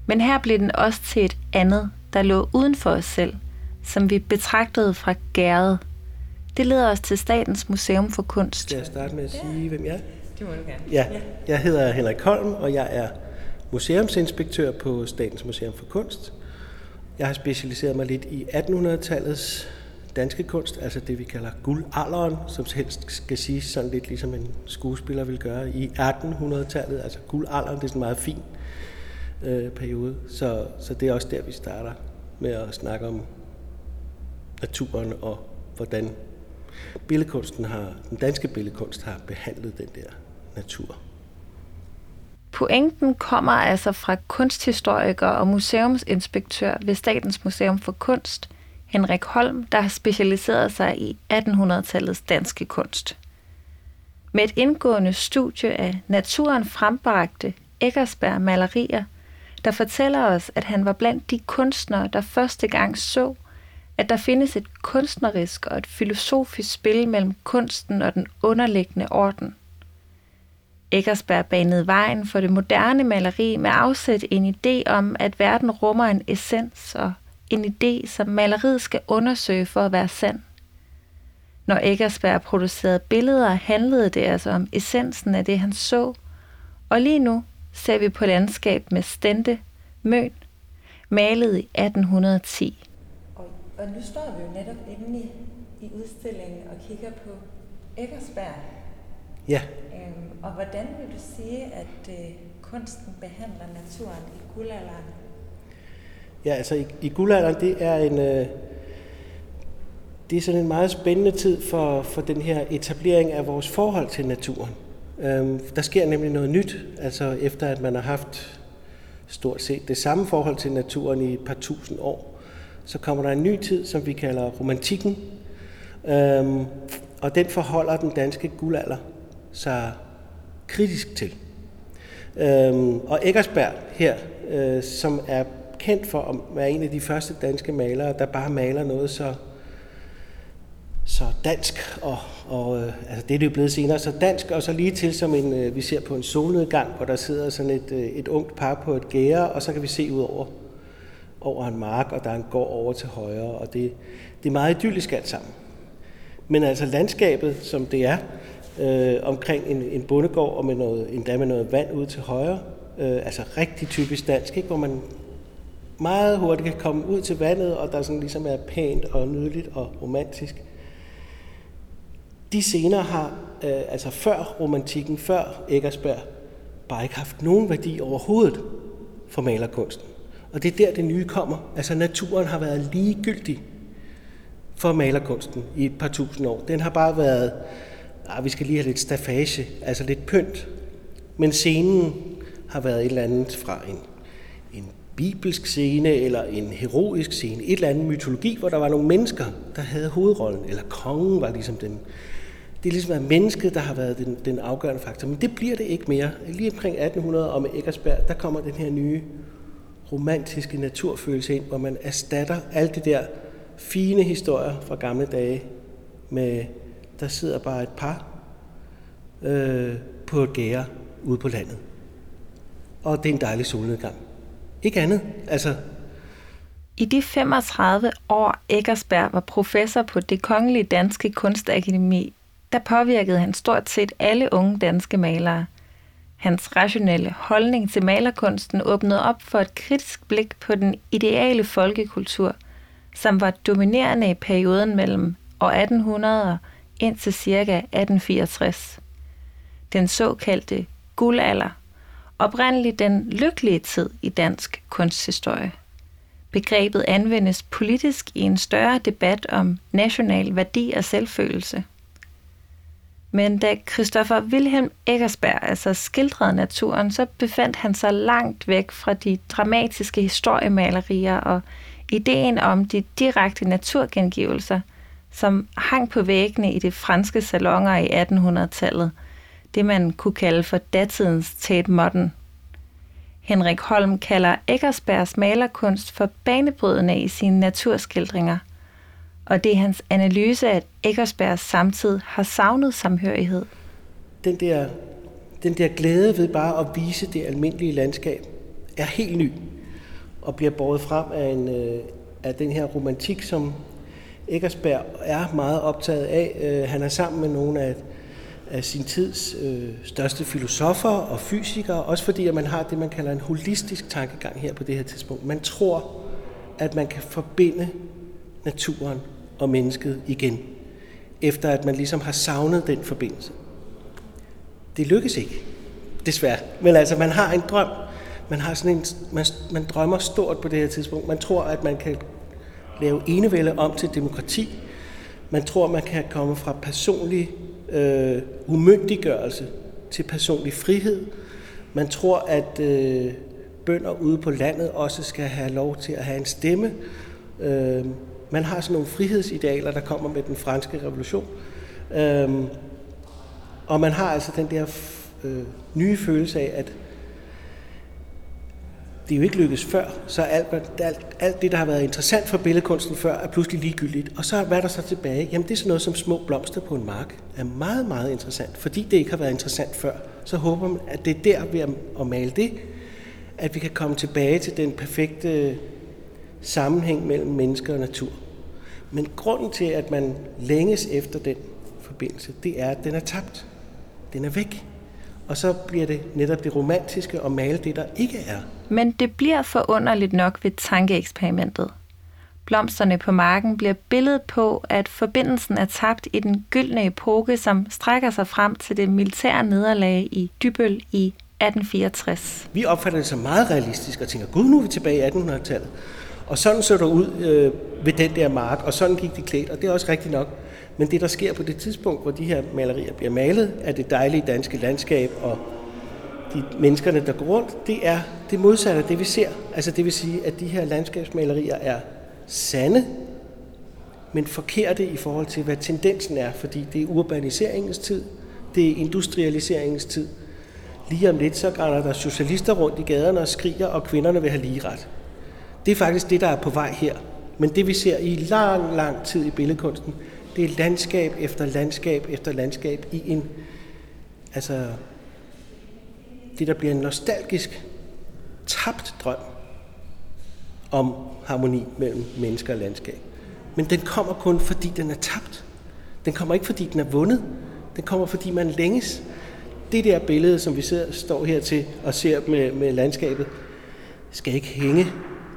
[SPEAKER 1] Men her blev den også til et andet, der lå uden for os selv, som vi betragtede fra gæret. Det leder os til Statens Museum for Kunst.
[SPEAKER 5] Skal jeg starte med at sige, hvem jeg er?
[SPEAKER 3] Det må du gerne.
[SPEAKER 5] Ja, jeg hedder Henrik Holm, og jeg er museumsinspektør på Statens Museum for Kunst. Jeg har specialiseret mig lidt i 1800-tallets danske kunst, altså det vi kalder guldalderen, som helst skal sige sådan lidt ligesom en skuespiller vil gøre i 1800-tallet. Altså guldalderen, det er sådan en meget fin øh, periode, så, så det er også der, vi starter med at snakke om naturen og hvordan billedkunsten har, den danske billedkunst har behandlet den der natur.
[SPEAKER 1] Pointen kommer altså fra kunsthistoriker og museumsinspektør ved Statens Museum for Kunst, Henrik Holm, der har specialiseret sig i 1800-tallets danske kunst. Med et indgående studie af naturen frembragte Eggersberg malerier, der fortæller os, at han var blandt de kunstnere, der første gang så, at der findes et kunstnerisk og et filosofisk spil mellem kunsten og den underliggende orden. Eggersberg banede vejen for det moderne maleri med afsæt en idé om, at verden rummer en essens og en idé, som maleriet skal undersøge for at være sand. Når Eggersberg producerede billeder, handlede det altså om essensen af det, han så, og lige nu ser vi på landskab med Stente Møn, malet i 1810.
[SPEAKER 3] Og, og nu står vi jo netop inde i, i udstillingen og kigger på Eggersberg.
[SPEAKER 5] Ja.
[SPEAKER 3] Øhm, og hvordan vil du sige, at øh, kunsten behandler naturen i guldalderen?
[SPEAKER 5] Ja, altså i, i guldalderen, det er en... Øh, det er sådan en meget spændende tid for, for den her etablering af vores forhold til naturen. Øhm, der sker nemlig noget nyt, altså efter at man har haft stort set det samme forhold til naturen i et par tusind år, så kommer der en ny tid, som vi kalder romantikken, øhm, og den forholder den danske guldalder sig kritisk til. Øhm, og Eggersberg her, øh, som er kendt for at være en af de første danske malere, der bare maler noget så, så dansk, og, og øh, altså det er det jo blevet senere, så dansk, og så lige til som en, øh, vi ser på en solnedgang, hvor der sidder sådan et, øh, et ungt par på et gære, og så kan vi se ud over, over en mark, og der er en gård over til højre, og det, det er meget idyllisk alt sammen. Men altså landskabet, som det er, øh, omkring en, en bondegård og med noget, endda med noget vand ud til højre, øh, altså rigtig typisk dansk, ikke? hvor man meget hurtigt kan komme ud til vandet, og der sådan ligesom er pænt og nydeligt og romantisk. De scener har, øh, altså før romantikken, før Eggersberg, bare ikke haft nogen værdi overhovedet for malerkunsten. Og det er der, det nye kommer. Altså naturen har været ligegyldig for malerkunsten i et par tusind år. Den har bare været, ah, vi skal lige have lidt stafage, altså lidt pynt. Men scenen har været et eller andet fra en bibelsk scene eller en heroisk scene, et eller andet mytologi, hvor der var nogle mennesker, der havde hovedrollen, eller kongen var ligesom den. Det er ligesom at mennesket, der har været den, den afgørende faktor, men det bliver det ikke mere. Lige omkring 1800 og med Eggersberg, der kommer den her nye romantiske naturfølelse ind, hvor man erstatter alt det der fine historier fra gamle dage med, der sidder bare et par øh, på et gære ude på landet. Og det er en dejlig solnedgang. Ikke andet. Altså,
[SPEAKER 1] I de 35 år Eggersberg var professor på det Kongelige Danske Kunstakademi, der påvirkede han stort set alle unge danske malere. Hans rationelle holdning til malerkunsten åbnede op for et kritisk blik på den ideale folkekultur, som var dominerende i perioden mellem år 1800 og indtil ca. 1864. Den såkaldte guldalder, oprindeligt den lykkelige tid i dansk kunsthistorie. Begrebet anvendes politisk i en større debat om national værdi og selvfølelse. Men da Christopher Wilhelm Eggersberg altså skildrede naturen, så befandt han sig langt væk fra de dramatiske historiemalerier og ideen om de direkte naturgengivelser, som hang på væggene i de franske salonger i 1800-tallet, det man kunne kalde for datidens Tate Modern. Henrik Holm kalder Eggersbergs malerkunst for banebrydende i sine naturskildringer, og det er hans analyse, at Eggersbergs samtid har savnet samhørighed.
[SPEAKER 5] den der, den der glæde ved bare at vise det almindelige landskab er helt ny og bliver båret frem af, en, øh, af den her romantik, som Eggersberg er meget optaget af. Øh, han er sammen med nogle af, af sin tids øh, største filosofer og fysikere, også fordi at man har det, man kalder en holistisk tankegang her på det her tidspunkt. Man tror, at man kan forbinde naturen og mennesket igen, efter at man ligesom har savnet den forbindelse. Det lykkes ikke, desværre. Men altså, man har en drøm. Man, har sådan en, man, man drømmer stort på det her tidspunkt. Man tror, at man kan lave enevælde om til demokrati. Man tror, man kan komme fra personlig øh, umyndiggørelse til personlig frihed. Man tror, at øh, bønder ude på landet også skal have lov til at have en stemme. Øh, man har sådan nogle frihedsidealer, der kommer med den franske revolution. Øh, og man har altså den der øh, nye følelse af, at det er jo ikke lykkedes før, så alt, alt, alt det, der har været interessant for billedkunsten før, er pludselig ligegyldigt. Og så hvad er der så tilbage? Jamen det er sådan noget som små blomster på en mark, er meget, meget interessant. Fordi det ikke har været interessant før, så håber man, at det er der ved at, at male det, at vi kan komme tilbage til den perfekte sammenhæng mellem mennesker og natur. Men grunden til, at man længes efter den forbindelse, det er, at den er tabt. Den er væk. Og så bliver det netop det romantiske at male det, der ikke er.
[SPEAKER 1] Men det bliver forunderligt nok ved tankeeksperimentet. Blomsterne på marken bliver billedet på, at forbindelsen er tabt i den gyldne epoke, som strækker sig frem til det militære nederlag i Dybøl i 1864.
[SPEAKER 5] Vi opfatter det som meget realistisk og tænker, gud, nu er vi tilbage i 1800-tallet. Og sådan så det ud øh, ved den der mark, og sådan gik de klædt, og det er også rigtigt nok. Men det, der sker på det tidspunkt, hvor de her malerier bliver malet, er det dejlige danske landskab og de menneskerne, der går rundt, det er det modsatte af det, vi ser. Altså det vil sige, at de her landskabsmalerier er sande, men forkerte i forhold til, hvad tendensen er, fordi det er urbaniseringens tid, det er industrialiseringens tid. Lige om lidt, så grænder der socialister rundt i gaderne og skriger, og kvinderne vil have lige ret. Det er faktisk det, der er på vej her. Men det vi ser i lang, lang tid i billedkunsten, det er landskab efter landskab efter landskab i en, altså, det der bliver en nostalgisk, tabt drøm om harmoni mellem mennesker og landskab. Men den kommer kun, fordi den er tabt. Den kommer ikke, fordi den er vundet. Den kommer, fordi man længes. Det der billede, som vi sidder, står her til og ser med, med landskabet, skal ikke hænge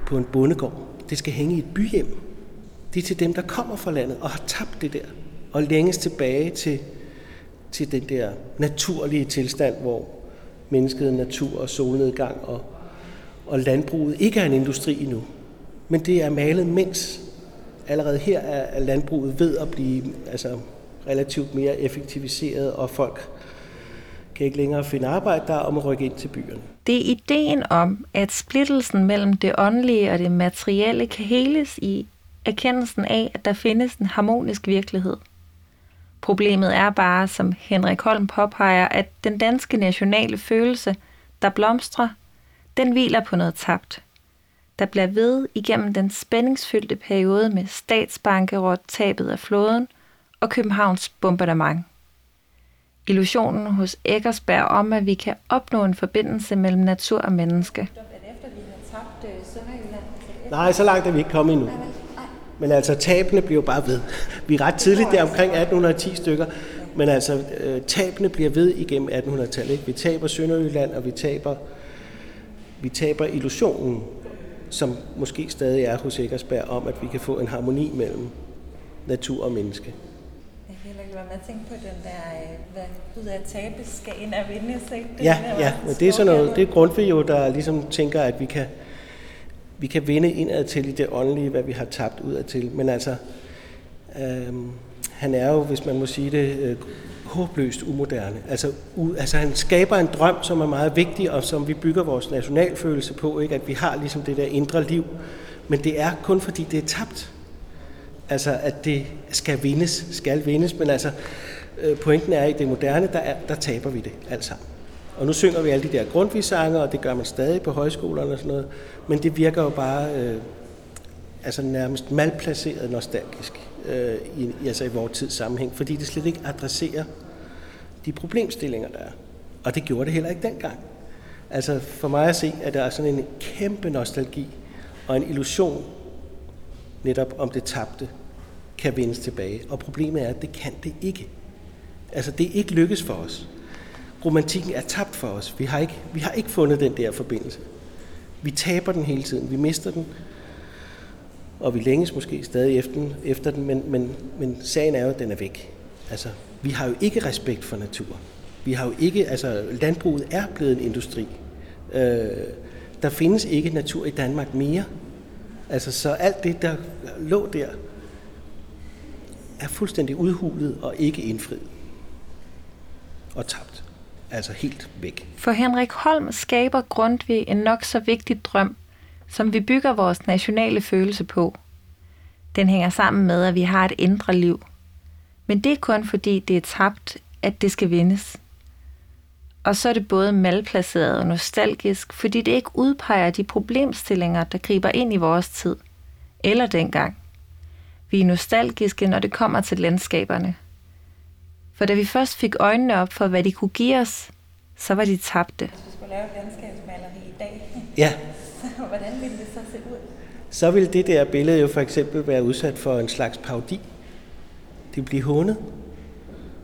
[SPEAKER 5] på en bondegård. Det skal hænge i et byhjem. Det er til dem, der kommer fra landet og har tabt det der. Og længes tilbage til, til den der naturlige tilstand, hvor mennesket, natur og solnedgang og, og landbruget ikke er en industri endnu. Men det er malet, mens allerede her er landbruget ved at blive altså, relativt mere effektiviseret, og folk kan ikke længere finde arbejde der og må rykke ind til byerne.
[SPEAKER 1] Det er ideen om, at splittelsen mellem det åndelige og det materielle kan heles i erkendelsen af, at der findes en harmonisk virkelighed. Problemet er bare, som Henrik Holm påpeger, at den danske nationale følelse, der blomstrer, den hviler på noget tabt. Der bliver ved igennem den spændingsfyldte periode med statsbankerot, tabet af flåden og Københavns bombardement. illusionen hos Eggersberg om, at vi kan opnå en forbindelse mellem natur og menneske.
[SPEAKER 3] Efter vi har tabt øh, Sønderjylland?
[SPEAKER 5] Nej, så langt er vi ikke kommet endnu. Men altså, tabene bliver bare ved. Vi er ret tidligt der omkring 1810 stykker, men altså, øh, tabene bliver ved igennem 1800-tallet. Ikke? Vi taber Sønderjylland, og vi taber, vi taber illusionen, som måske stadig er hos Eggersberg, om at vi kan få en harmoni mellem natur og menneske.
[SPEAKER 3] Jeg kan heller ikke være med at tænke på den der, øh, hvad ud af tabe skal ind og vindes, ikke? Det
[SPEAKER 5] Ja, ja, men det er sådan noget, det er Grundtvig jo, der ligesom tænker, at vi kan, vi kan vinde indad til i det åndelige, hvad vi har tabt udad til. Men altså, øhm, han er jo, hvis man må sige det, øh, håbløst umoderne. Altså, u, altså han skaber en drøm, som er meget vigtig, og som vi bygger vores nationalfølelse på, ikke? at vi har ligesom det der indre liv. Men det er kun fordi, det er tabt. Altså, at det skal vindes, skal vindes, men altså, øh, pointen er, at i det moderne, der, er, der taber vi det alt sammen. Og nu synger vi alle de der grundvisange, og det gør man stadig på højskolerne og sådan noget, men det virker jo bare øh, altså nærmest malplaceret nostalgisk øh, i, i- altså i vores tids sammenhæng, fordi det slet ikke adresserer de problemstillinger, der er. Og det gjorde det heller ikke dengang. Altså for mig at se, at der er sådan en kæmpe nostalgi og en illusion netop om det tabte kan vendes tilbage. Og problemet er, at det kan det ikke. Altså det er ikke lykkes for os. Romantikken er tabt for os. Vi har ikke, vi har ikke fundet den der forbindelse. Vi taber den hele tiden. Vi mister den. Og vi længes måske stadig efter den, efter den men, men, men sagen er jo, at den er væk. Altså, vi har jo ikke respekt for natur. Vi har jo ikke, altså, landbruget er blevet en industri. Øh, der findes ikke natur i Danmark mere. Altså, så alt det, der lå der, er fuldstændig udhulet og ikke indfriet. Og tabt. Altså helt væk.
[SPEAKER 1] For Henrik Holm skaber Grundtvig en nok så vigtig drøm, som vi bygger vores nationale følelse på. Den hænger sammen med, at vi har et indre liv. Men det er kun fordi, det er tabt, at det skal vindes. Og så er det både malplaceret og nostalgisk, fordi det ikke udpeger de problemstillinger, der griber ind i vores tid. Eller dengang. Vi er nostalgiske, når det kommer til landskaberne. For da vi først fik øjnene op for, hvad de kunne give os, så var de tabte.
[SPEAKER 3] Hvis du skulle lave et landskabsmaleri i dag,
[SPEAKER 5] Ja, <laughs>
[SPEAKER 3] hvordan ville det så se ud?
[SPEAKER 5] så vil det der billede jo for eksempel være udsat for en slags parodi. Det vil blive hånet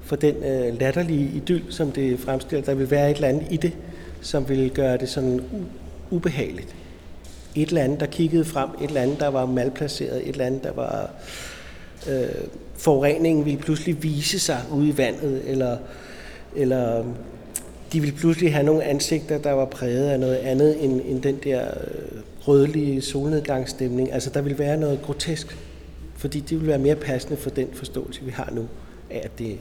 [SPEAKER 5] for den øh, latterlige idyll, som det fremstiller. Der vil være et eller andet i det, som vil gøre det sådan u- ubehageligt. Et eller andet, der kiggede frem, et eller andet, der var malplaceret, et eller andet, der var... Øh, forureningen ville pludselig vise sig ude i vandet, eller, eller de ville pludselig have nogle ansigter, der var præget af noget andet end, end den der øh, rødlige solnedgangsstemning. Altså der ville være noget grotesk, fordi det ville være mere passende for den forståelse, vi har nu, af at det,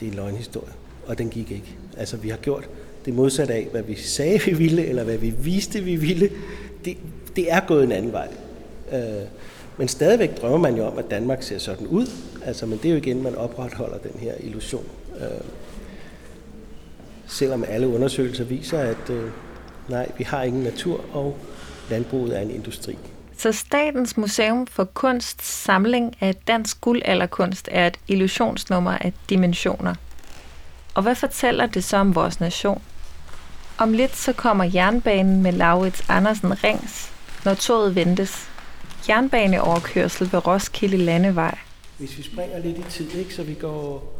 [SPEAKER 5] det er en løgnhistorie, og den gik ikke. Altså vi har gjort det modsatte af, hvad vi sagde, vi ville, eller hvad vi viste, vi ville. Det, det er gået en anden vej. Øh, men stadigvæk drømmer man jo om, at Danmark ser sådan ud. Altså, men det er jo igen, man opretholder den her illusion. Øh, selvom alle undersøgelser viser, at øh, nej, vi har ingen natur, og landbruget er en industri.
[SPEAKER 1] Så Statens Museum for Kunst samling af dansk guldalderkunst er et illusionsnummer af dimensioner. Og hvad fortæller det så om vores nation? Om lidt så kommer jernbanen med Laurits Andersen Rings, når toget ventes. Jernbaneoverkørsel ved Roskilde Landevej.
[SPEAKER 5] Hvis vi springer lidt i tid, ikke, så vi går...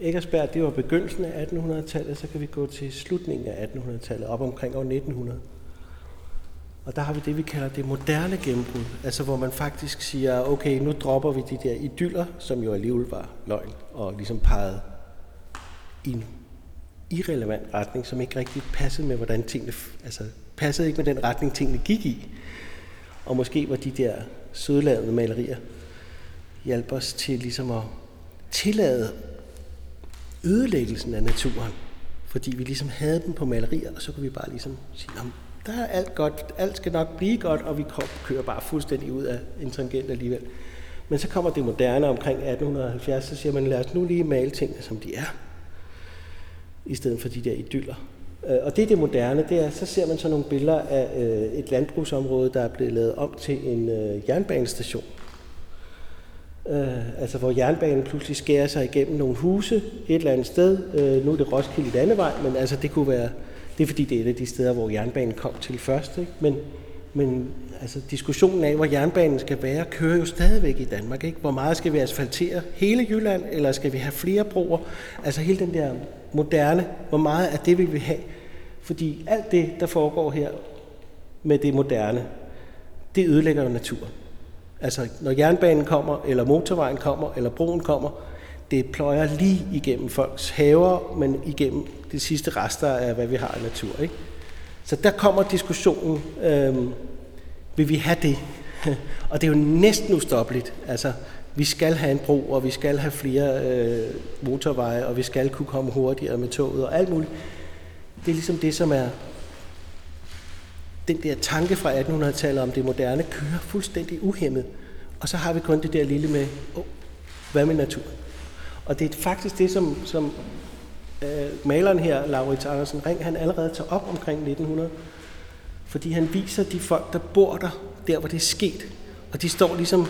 [SPEAKER 5] Eggersberg, det var begyndelsen af 1800-tallet, så kan vi gå til slutningen af 1800-tallet, op omkring år 1900. Og der har vi det, vi kalder det moderne gennembrud. Altså hvor man faktisk siger, okay, nu dropper vi de der idyller, som jo alligevel var løgn, og ligesom pegede i en irrelevant retning, som ikke rigtig passede med, hvordan tingene, altså passede ikke med den retning, tingene gik i. Og måske var de der sødladende malerier hjalp os til ligesom at tillade ødelæggelsen af naturen. Fordi vi ligesom havde den på malerier, og så kunne vi bare ligesom sige, "Nå, der er alt godt, alt skal nok blive godt, og vi kører bare fuldstændig ud af en tangent alligevel. Men så kommer det moderne omkring 1870, så siger man, lad os nu lige male tingene, som de er, i stedet for de der idyller. Øh, og det er det moderne, det er, så ser man så nogle billeder af øh, et landbrugsområde, der er blevet lavet om til en øh, jernbanestation. Øh, altså hvor jernbanen pludselig skærer sig igennem nogle huse et eller andet sted. Øh, nu er det Roskilde Landevej, men altså det kunne være, det er fordi det er et af de steder, hvor jernbanen kom til først. Ikke? Men, men altså diskussionen af, hvor jernbanen skal være, kører jo stadigvæk i Danmark. Ikke? Hvor meget skal vi asfaltere hele Jylland, eller skal vi have flere broer? Altså hele den der moderne, hvor meget af det vil vi have? Fordi alt det, der foregår her med det moderne, det ødelægger jo naturen. Altså når jernbanen kommer, eller motorvejen kommer, eller broen kommer, det pløjer lige igennem folks haver, men igennem de sidste rester af, hvad vi har i natur. Ikke? Så der kommer diskussionen, øh, vil vi have det? <laughs> og det er jo næsten ustoppeligt. Altså, vi skal have en bro, og vi skal have flere øh, motorveje, og vi skal kunne komme hurtigere med toget og alt muligt. Det er ligesom det, som er den der tanke fra 1800-tallet om det moderne kører fuldstændig uhemmet. Og så har vi kun det der lille med, oh, hvad med naturen? Og det er faktisk det, som, som øh, maleren her, Laurits Andersen Ring, han allerede tager op omkring 1900. Fordi han viser de folk, der bor der, der hvor det er sket. Og de står ligesom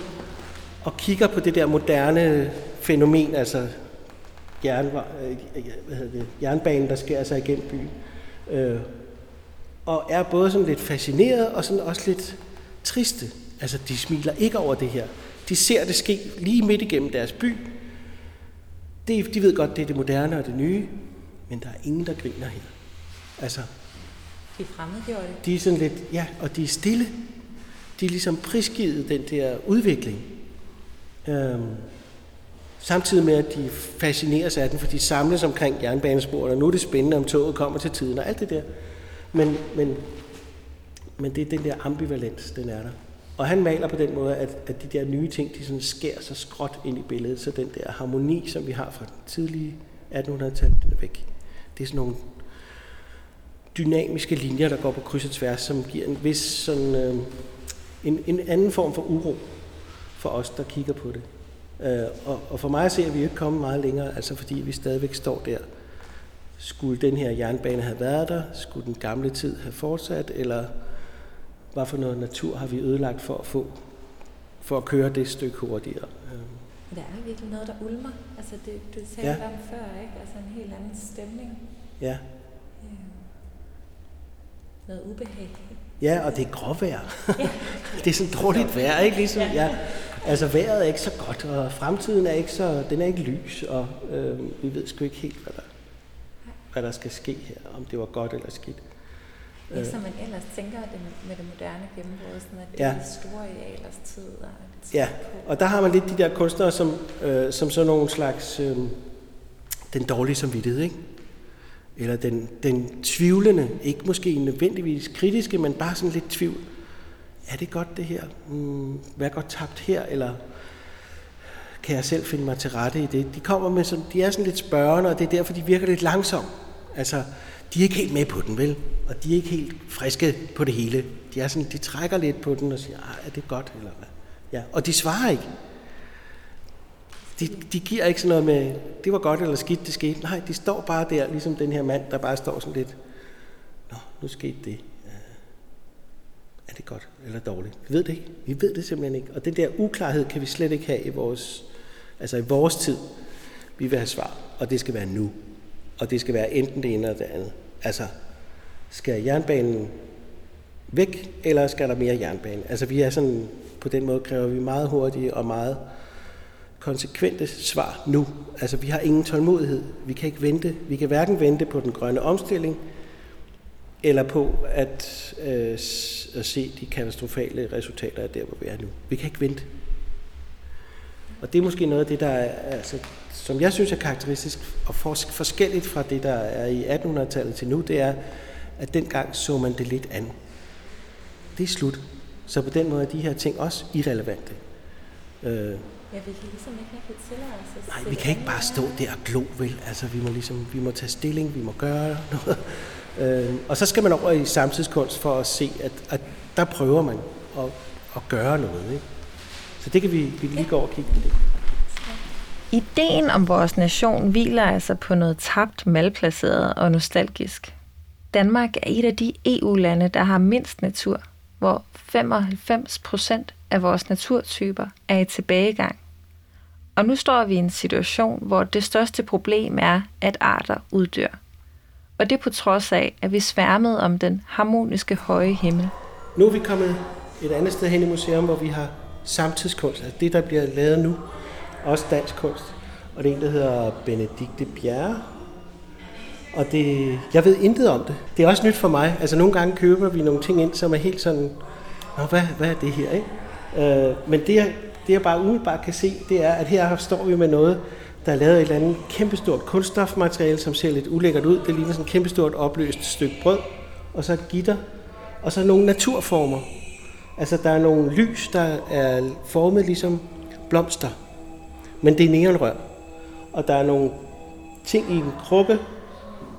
[SPEAKER 5] og kigger på det der moderne fænomen, altså jern, hvad hedder det, jernbanen, der skærer sig igennem byen. Øh, og er både sådan lidt fascineret og sådan også lidt triste. Altså, de smiler ikke over det her. De ser det ske lige midt igennem deres by. Det, de ved godt, det er det moderne og det nye, men der er ingen, der griner her. Altså,
[SPEAKER 3] de er fremmedgjorte.
[SPEAKER 5] De er sådan lidt, ja, og de er stille. De er ligesom prisgivet den der udvikling. Øhm, samtidig med, at de fascineres af den, for de samles omkring jernbanesporene, og nu er det spændende, om toget kommer til tiden, og alt det der. Men, men, men det er den der ambivalens, den er der. Og han maler på den måde, at, at de der nye ting, de sådan skærer sig skråt ind i billedet, så den der harmoni, som vi har fra den tidlige 1800-tal, den er væk. Det er sådan nogle dynamiske linjer, der går på kryds og tværs, som giver en vis sådan, øh, en, en anden form for uro for os, der kigger på det. Øh, og, og for mig ser vi jo ikke komme meget længere, altså fordi vi stadigvæk står der skulle den her jernbane have været der? Skulle den gamle tid have fortsat? Eller hvad for noget natur har vi ødelagt for at få, for at køre det stykke hurtigere?
[SPEAKER 3] Der er virkelig noget, der ulmer. Altså det, du sagde ja. om før, ikke? Altså en helt anden stemning.
[SPEAKER 5] Ja.
[SPEAKER 3] Øh, noget ubehag.
[SPEAKER 5] Ja, og det er gråvejr. Ja. <laughs> det er sådan dårligt vejr, ikke? Ligesom, ja. Altså vejret er ikke så godt, og fremtiden er ikke så, den er ikke lys, og øh, vi ved sgu ikke helt, hvad der hvad der skal ske her, om det var godt eller skidt.
[SPEAKER 3] Ja, som man ellers tænker det med det moderne gennembrud, sådan at det ja. er store idealers tid. Og
[SPEAKER 5] ja, og der har man lidt de der kunstnere, som, øh, som sådan nogle slags øh, den dårlige samvittighed, ikke? Eller den, den tvivlende, ikke måske nødvendigvis kritiske, men bare sådan lidt tvivl. Er det godt det her? Hmm, hvad er godt tabt her? Eller kan jeg selv finde mig til rette i det? De kommer med sådan, de er sådan lidt spørgende, og det er derfor, de virker lidt langsomme. Altså, de er ikke helt med på den, vel? Og de er ikke helt friske på det hele. De, er sådan, de trækker lidt på den og siger, ah, er det godt, eller hvad? Ja, og de svarer ikke. De, de giver ikke sådan noget med, det var godt eller skidt, det skete. Nej, de står bare der, ligesom den her mand, der bare står sådan lidt, nå, nu skete det. Øh, er det godt eller dårligt? Vi ved det ikke. Vi ved det simpelthen ikke. Og den der uklarhed kan vi slet ikke have i vores, altså i vores tid. Vi vil have svar, og det skal være nu og det skal være enten det ene eller det andet. Altså, skal jernbanen væk, eller skal der mere jernbane? Altså, vi er sådan, på den måde kræver vi meget hurtige og meget konsekvente svar nu. Altså, vi har ingen tålmodighed. Vi kan ikke vente. Vi kan hverken vente på den grønne omstilling, eller på at, øh, at se de katastrofale resultater af der, hvor vi er nu. Vi kan ikke vente. Og det er måske noget af det, der er, altså, som jeg synes er karakteristisk og forskelligt fra det, der er i 1800-tallet til nu, det er, at dengang så man det lidt an. Det er slut. Så på den måde er de her ting også irrelevante.
[SPEAKER 3] Øh, ja, vi kan ligesom ikke have tillade os
[SPEAKER 5] Nej, vi kan ikke bare stå der og glo, vel? Altså, vi må ligesom, vi må tage stilling, vi må gøre noget. <laughs> Øh, og så skal man over i samtidskunst for at se, at, at der prøver man at, at gøre noget, ikke? Så det kan vi, vi lige gå og kigge på det.
[SPEAKER 1] Ideen om vores nation hviler altså på noget tabt, malplaceret og nostalgisk. Danmark er et af de EU-lande, der har mindst natur, hvor 95 procent af vores naturtyper er i tilbagegang. Og nu står vi i en situation, hvor det største problem er, at arter uddør. Og det på trods af, at vi sværmede om den harmoniske høje himmel.
[SPEAKER 5] Nu er vi kommet et andet sted hen i museum, hvor vi har samtidskunst, altså det, der bliver lavet nu, også dansk kunst. Og det er en, der hedder Benedikte Bjerre. Og det, jeg ved intet om det. Det er også nyt for mig. Altså nogle gange køber vi nogle ting ind, som er helt sådan, Nå, hvad, hvad er det her, ikke? Øh, men det jeg, det, jeg bare umiddelbart kan se, det er, at her står vi med noget, der er lavet et eller andet kæmpestort kunststofmateriale, som ser lidt ulækkert ud. Det ligner sådan et kæmpestort opløst stykke brød, og så et gitter, og så nogle naturformer. Altså, der er nogle lys, der er formet ligesom blomster, men det er neonrør. Og der er nogle ting i en krukke,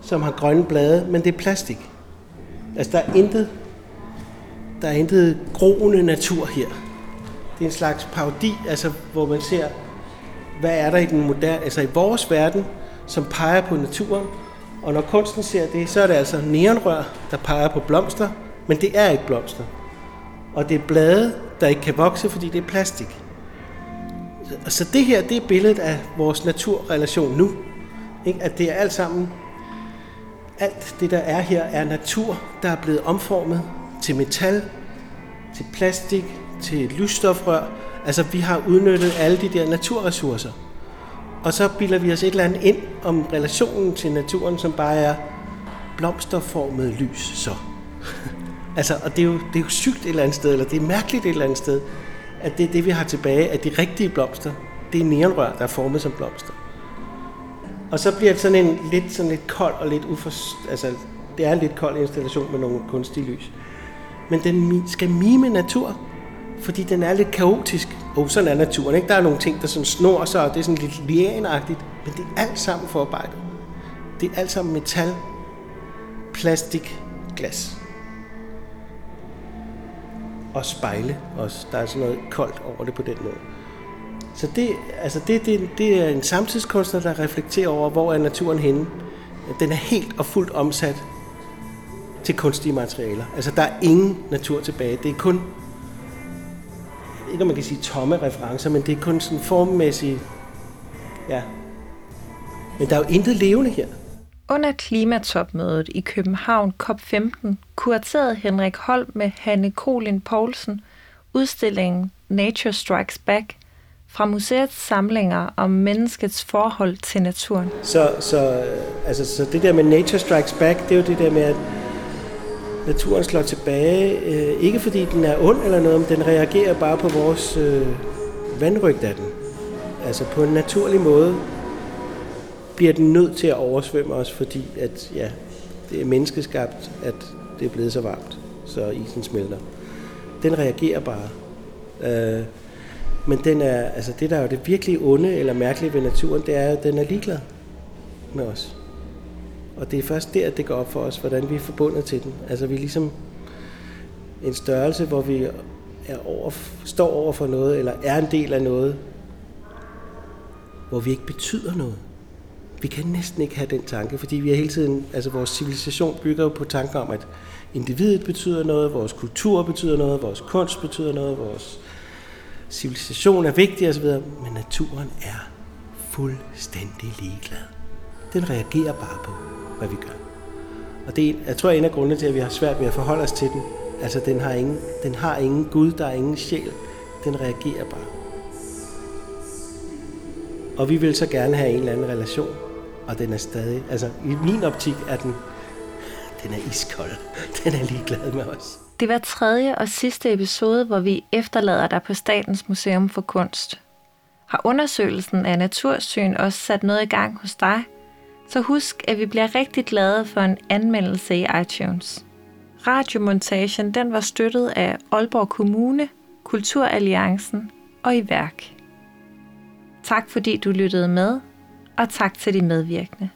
[SPEAKER 5] som har grønne blade, men det er plastik. Altså, der er intet, der er intet groende natur her. Det er en slags parodi, altså, hvor man ser, hvad er der i den moderne, altså i vores verden, som peger på naturen. Og når kunsten ser det, så er det altså neonrør, der peger på blomster, men det er ikke blomster. Og det er blade, der ikke kan vokse, fordi det er plastik. Så det her, det er billedet af vores naturrelation nu. Ikke? At det er alt sammen, alt det der er her, er natur, der er blevet omformet til metal, til plastik, til et lysstofrør. Altså vi har udnyttet alle de der naturressourcer. Og så bilder vi os et eller andet ind om relationen til naturen, som bare er blomsterformet lys så. <laughs> altså, og det er, jo, det er jo sygt et eller andet sted, eller det er mærkeligt et eller andet sted, at det er det, vi har tilbage, at de rigtige blomster, det er neonrør, der er formet som blomster. Og så bliver det sådan en lidt, sådan lidt kold og lidt ufor... Altså, det er en lidt kold installation med nogle kunstige lys. Men den skal mime natur, fordi den er lidt kaotisk. Og sådan er naturen, ikke? Der er nogle ting, der sådan snor sig, og det er sådan lidt lianagtigt, men det er alt sammen forarbejdet. Det er alt sammen metal, plastik, glas. Og spejle også. Der er sådan noget koldt over det på den måde. Så det, altså det, det, det er en samtidskunstner, der reflekterer over, hvor er naturen henne. Den er helt og fuldt omsat til kunstige materialer. Altså der er ingen natur tilbage. Det er kun, ikke om man kan sige tomme referencer, men det er kun sådan formmæssige, ja. Men der er jo intet levende her.
[SPEAKER 1] Under klimatopmødet i København COP15 kuraterede Henrik Holm med Hanne Kolin Poulsen udstillingen Nature Strikes Back fra museets samlinger om menneskets forhold til naturen.
[SPEAKER 5] Så, så, altså, så det der med Nature Strikes Back, det er jo det der med, at naturen slår tilbage, øh, ikke fordi den er ond eller noget, men den reagerer bare på vores øh, vandrygt af den. Altså på en naturlig måde bliver den nødt til at oversvømme os, fordi at, ja, det er menneskeskabt, at det er blevet så varmt, så isen smelter. Den reagerer bare. Øh, men den er, altså det der er jo det virkelig onde eller mærkelige ved naturen, det er at den er ligeglad med os. Og det er først der, at det går op for os, hvordan vi er forbundet til den. Altså vi er ligesom en størrelse, hvor vi er over, står over for noget, eller er en del af noget, hvor vi ikke betyder noget. Vi kan næsten ikke have den tanke, fordi vi er hele tiden, altså vores civilisation bygger jo på tanker om, at individet betyder noget, vores kultur betyder noget, vores kunst betyder noget, vores civilisation er vigtig osv., men naturen er fuldstændig ligeglad. Den reagerer bare på, hvad vi gør. Og det er, jeg tror, er en af grundene til, at vi har svært ved at forholde os til den. Altså, den har ingen, den har ingen Gud, der er ingen sjæl. Den reagerer bare. Og vi vil så gerne have en eller anden relation, og den er stadig, altså i min optik er den, den er iskold. <laughs> Den er ligeglad med os.
[SPEAKER 1] Det var tredje og sidste episode, hvor vi efterlader dig på Statens Museum for Kunst. Har undersøgelsen af natursyn også sat noget i gang hos dig? Så husk, at vi bliver rigtig glade for en anmeldelse i iTunes. Radiomontagen den var støttet af Aalborg Kommune, Kulturalliancen og i værk. Tak fordi du lyttede med, og tak til de medvirkende.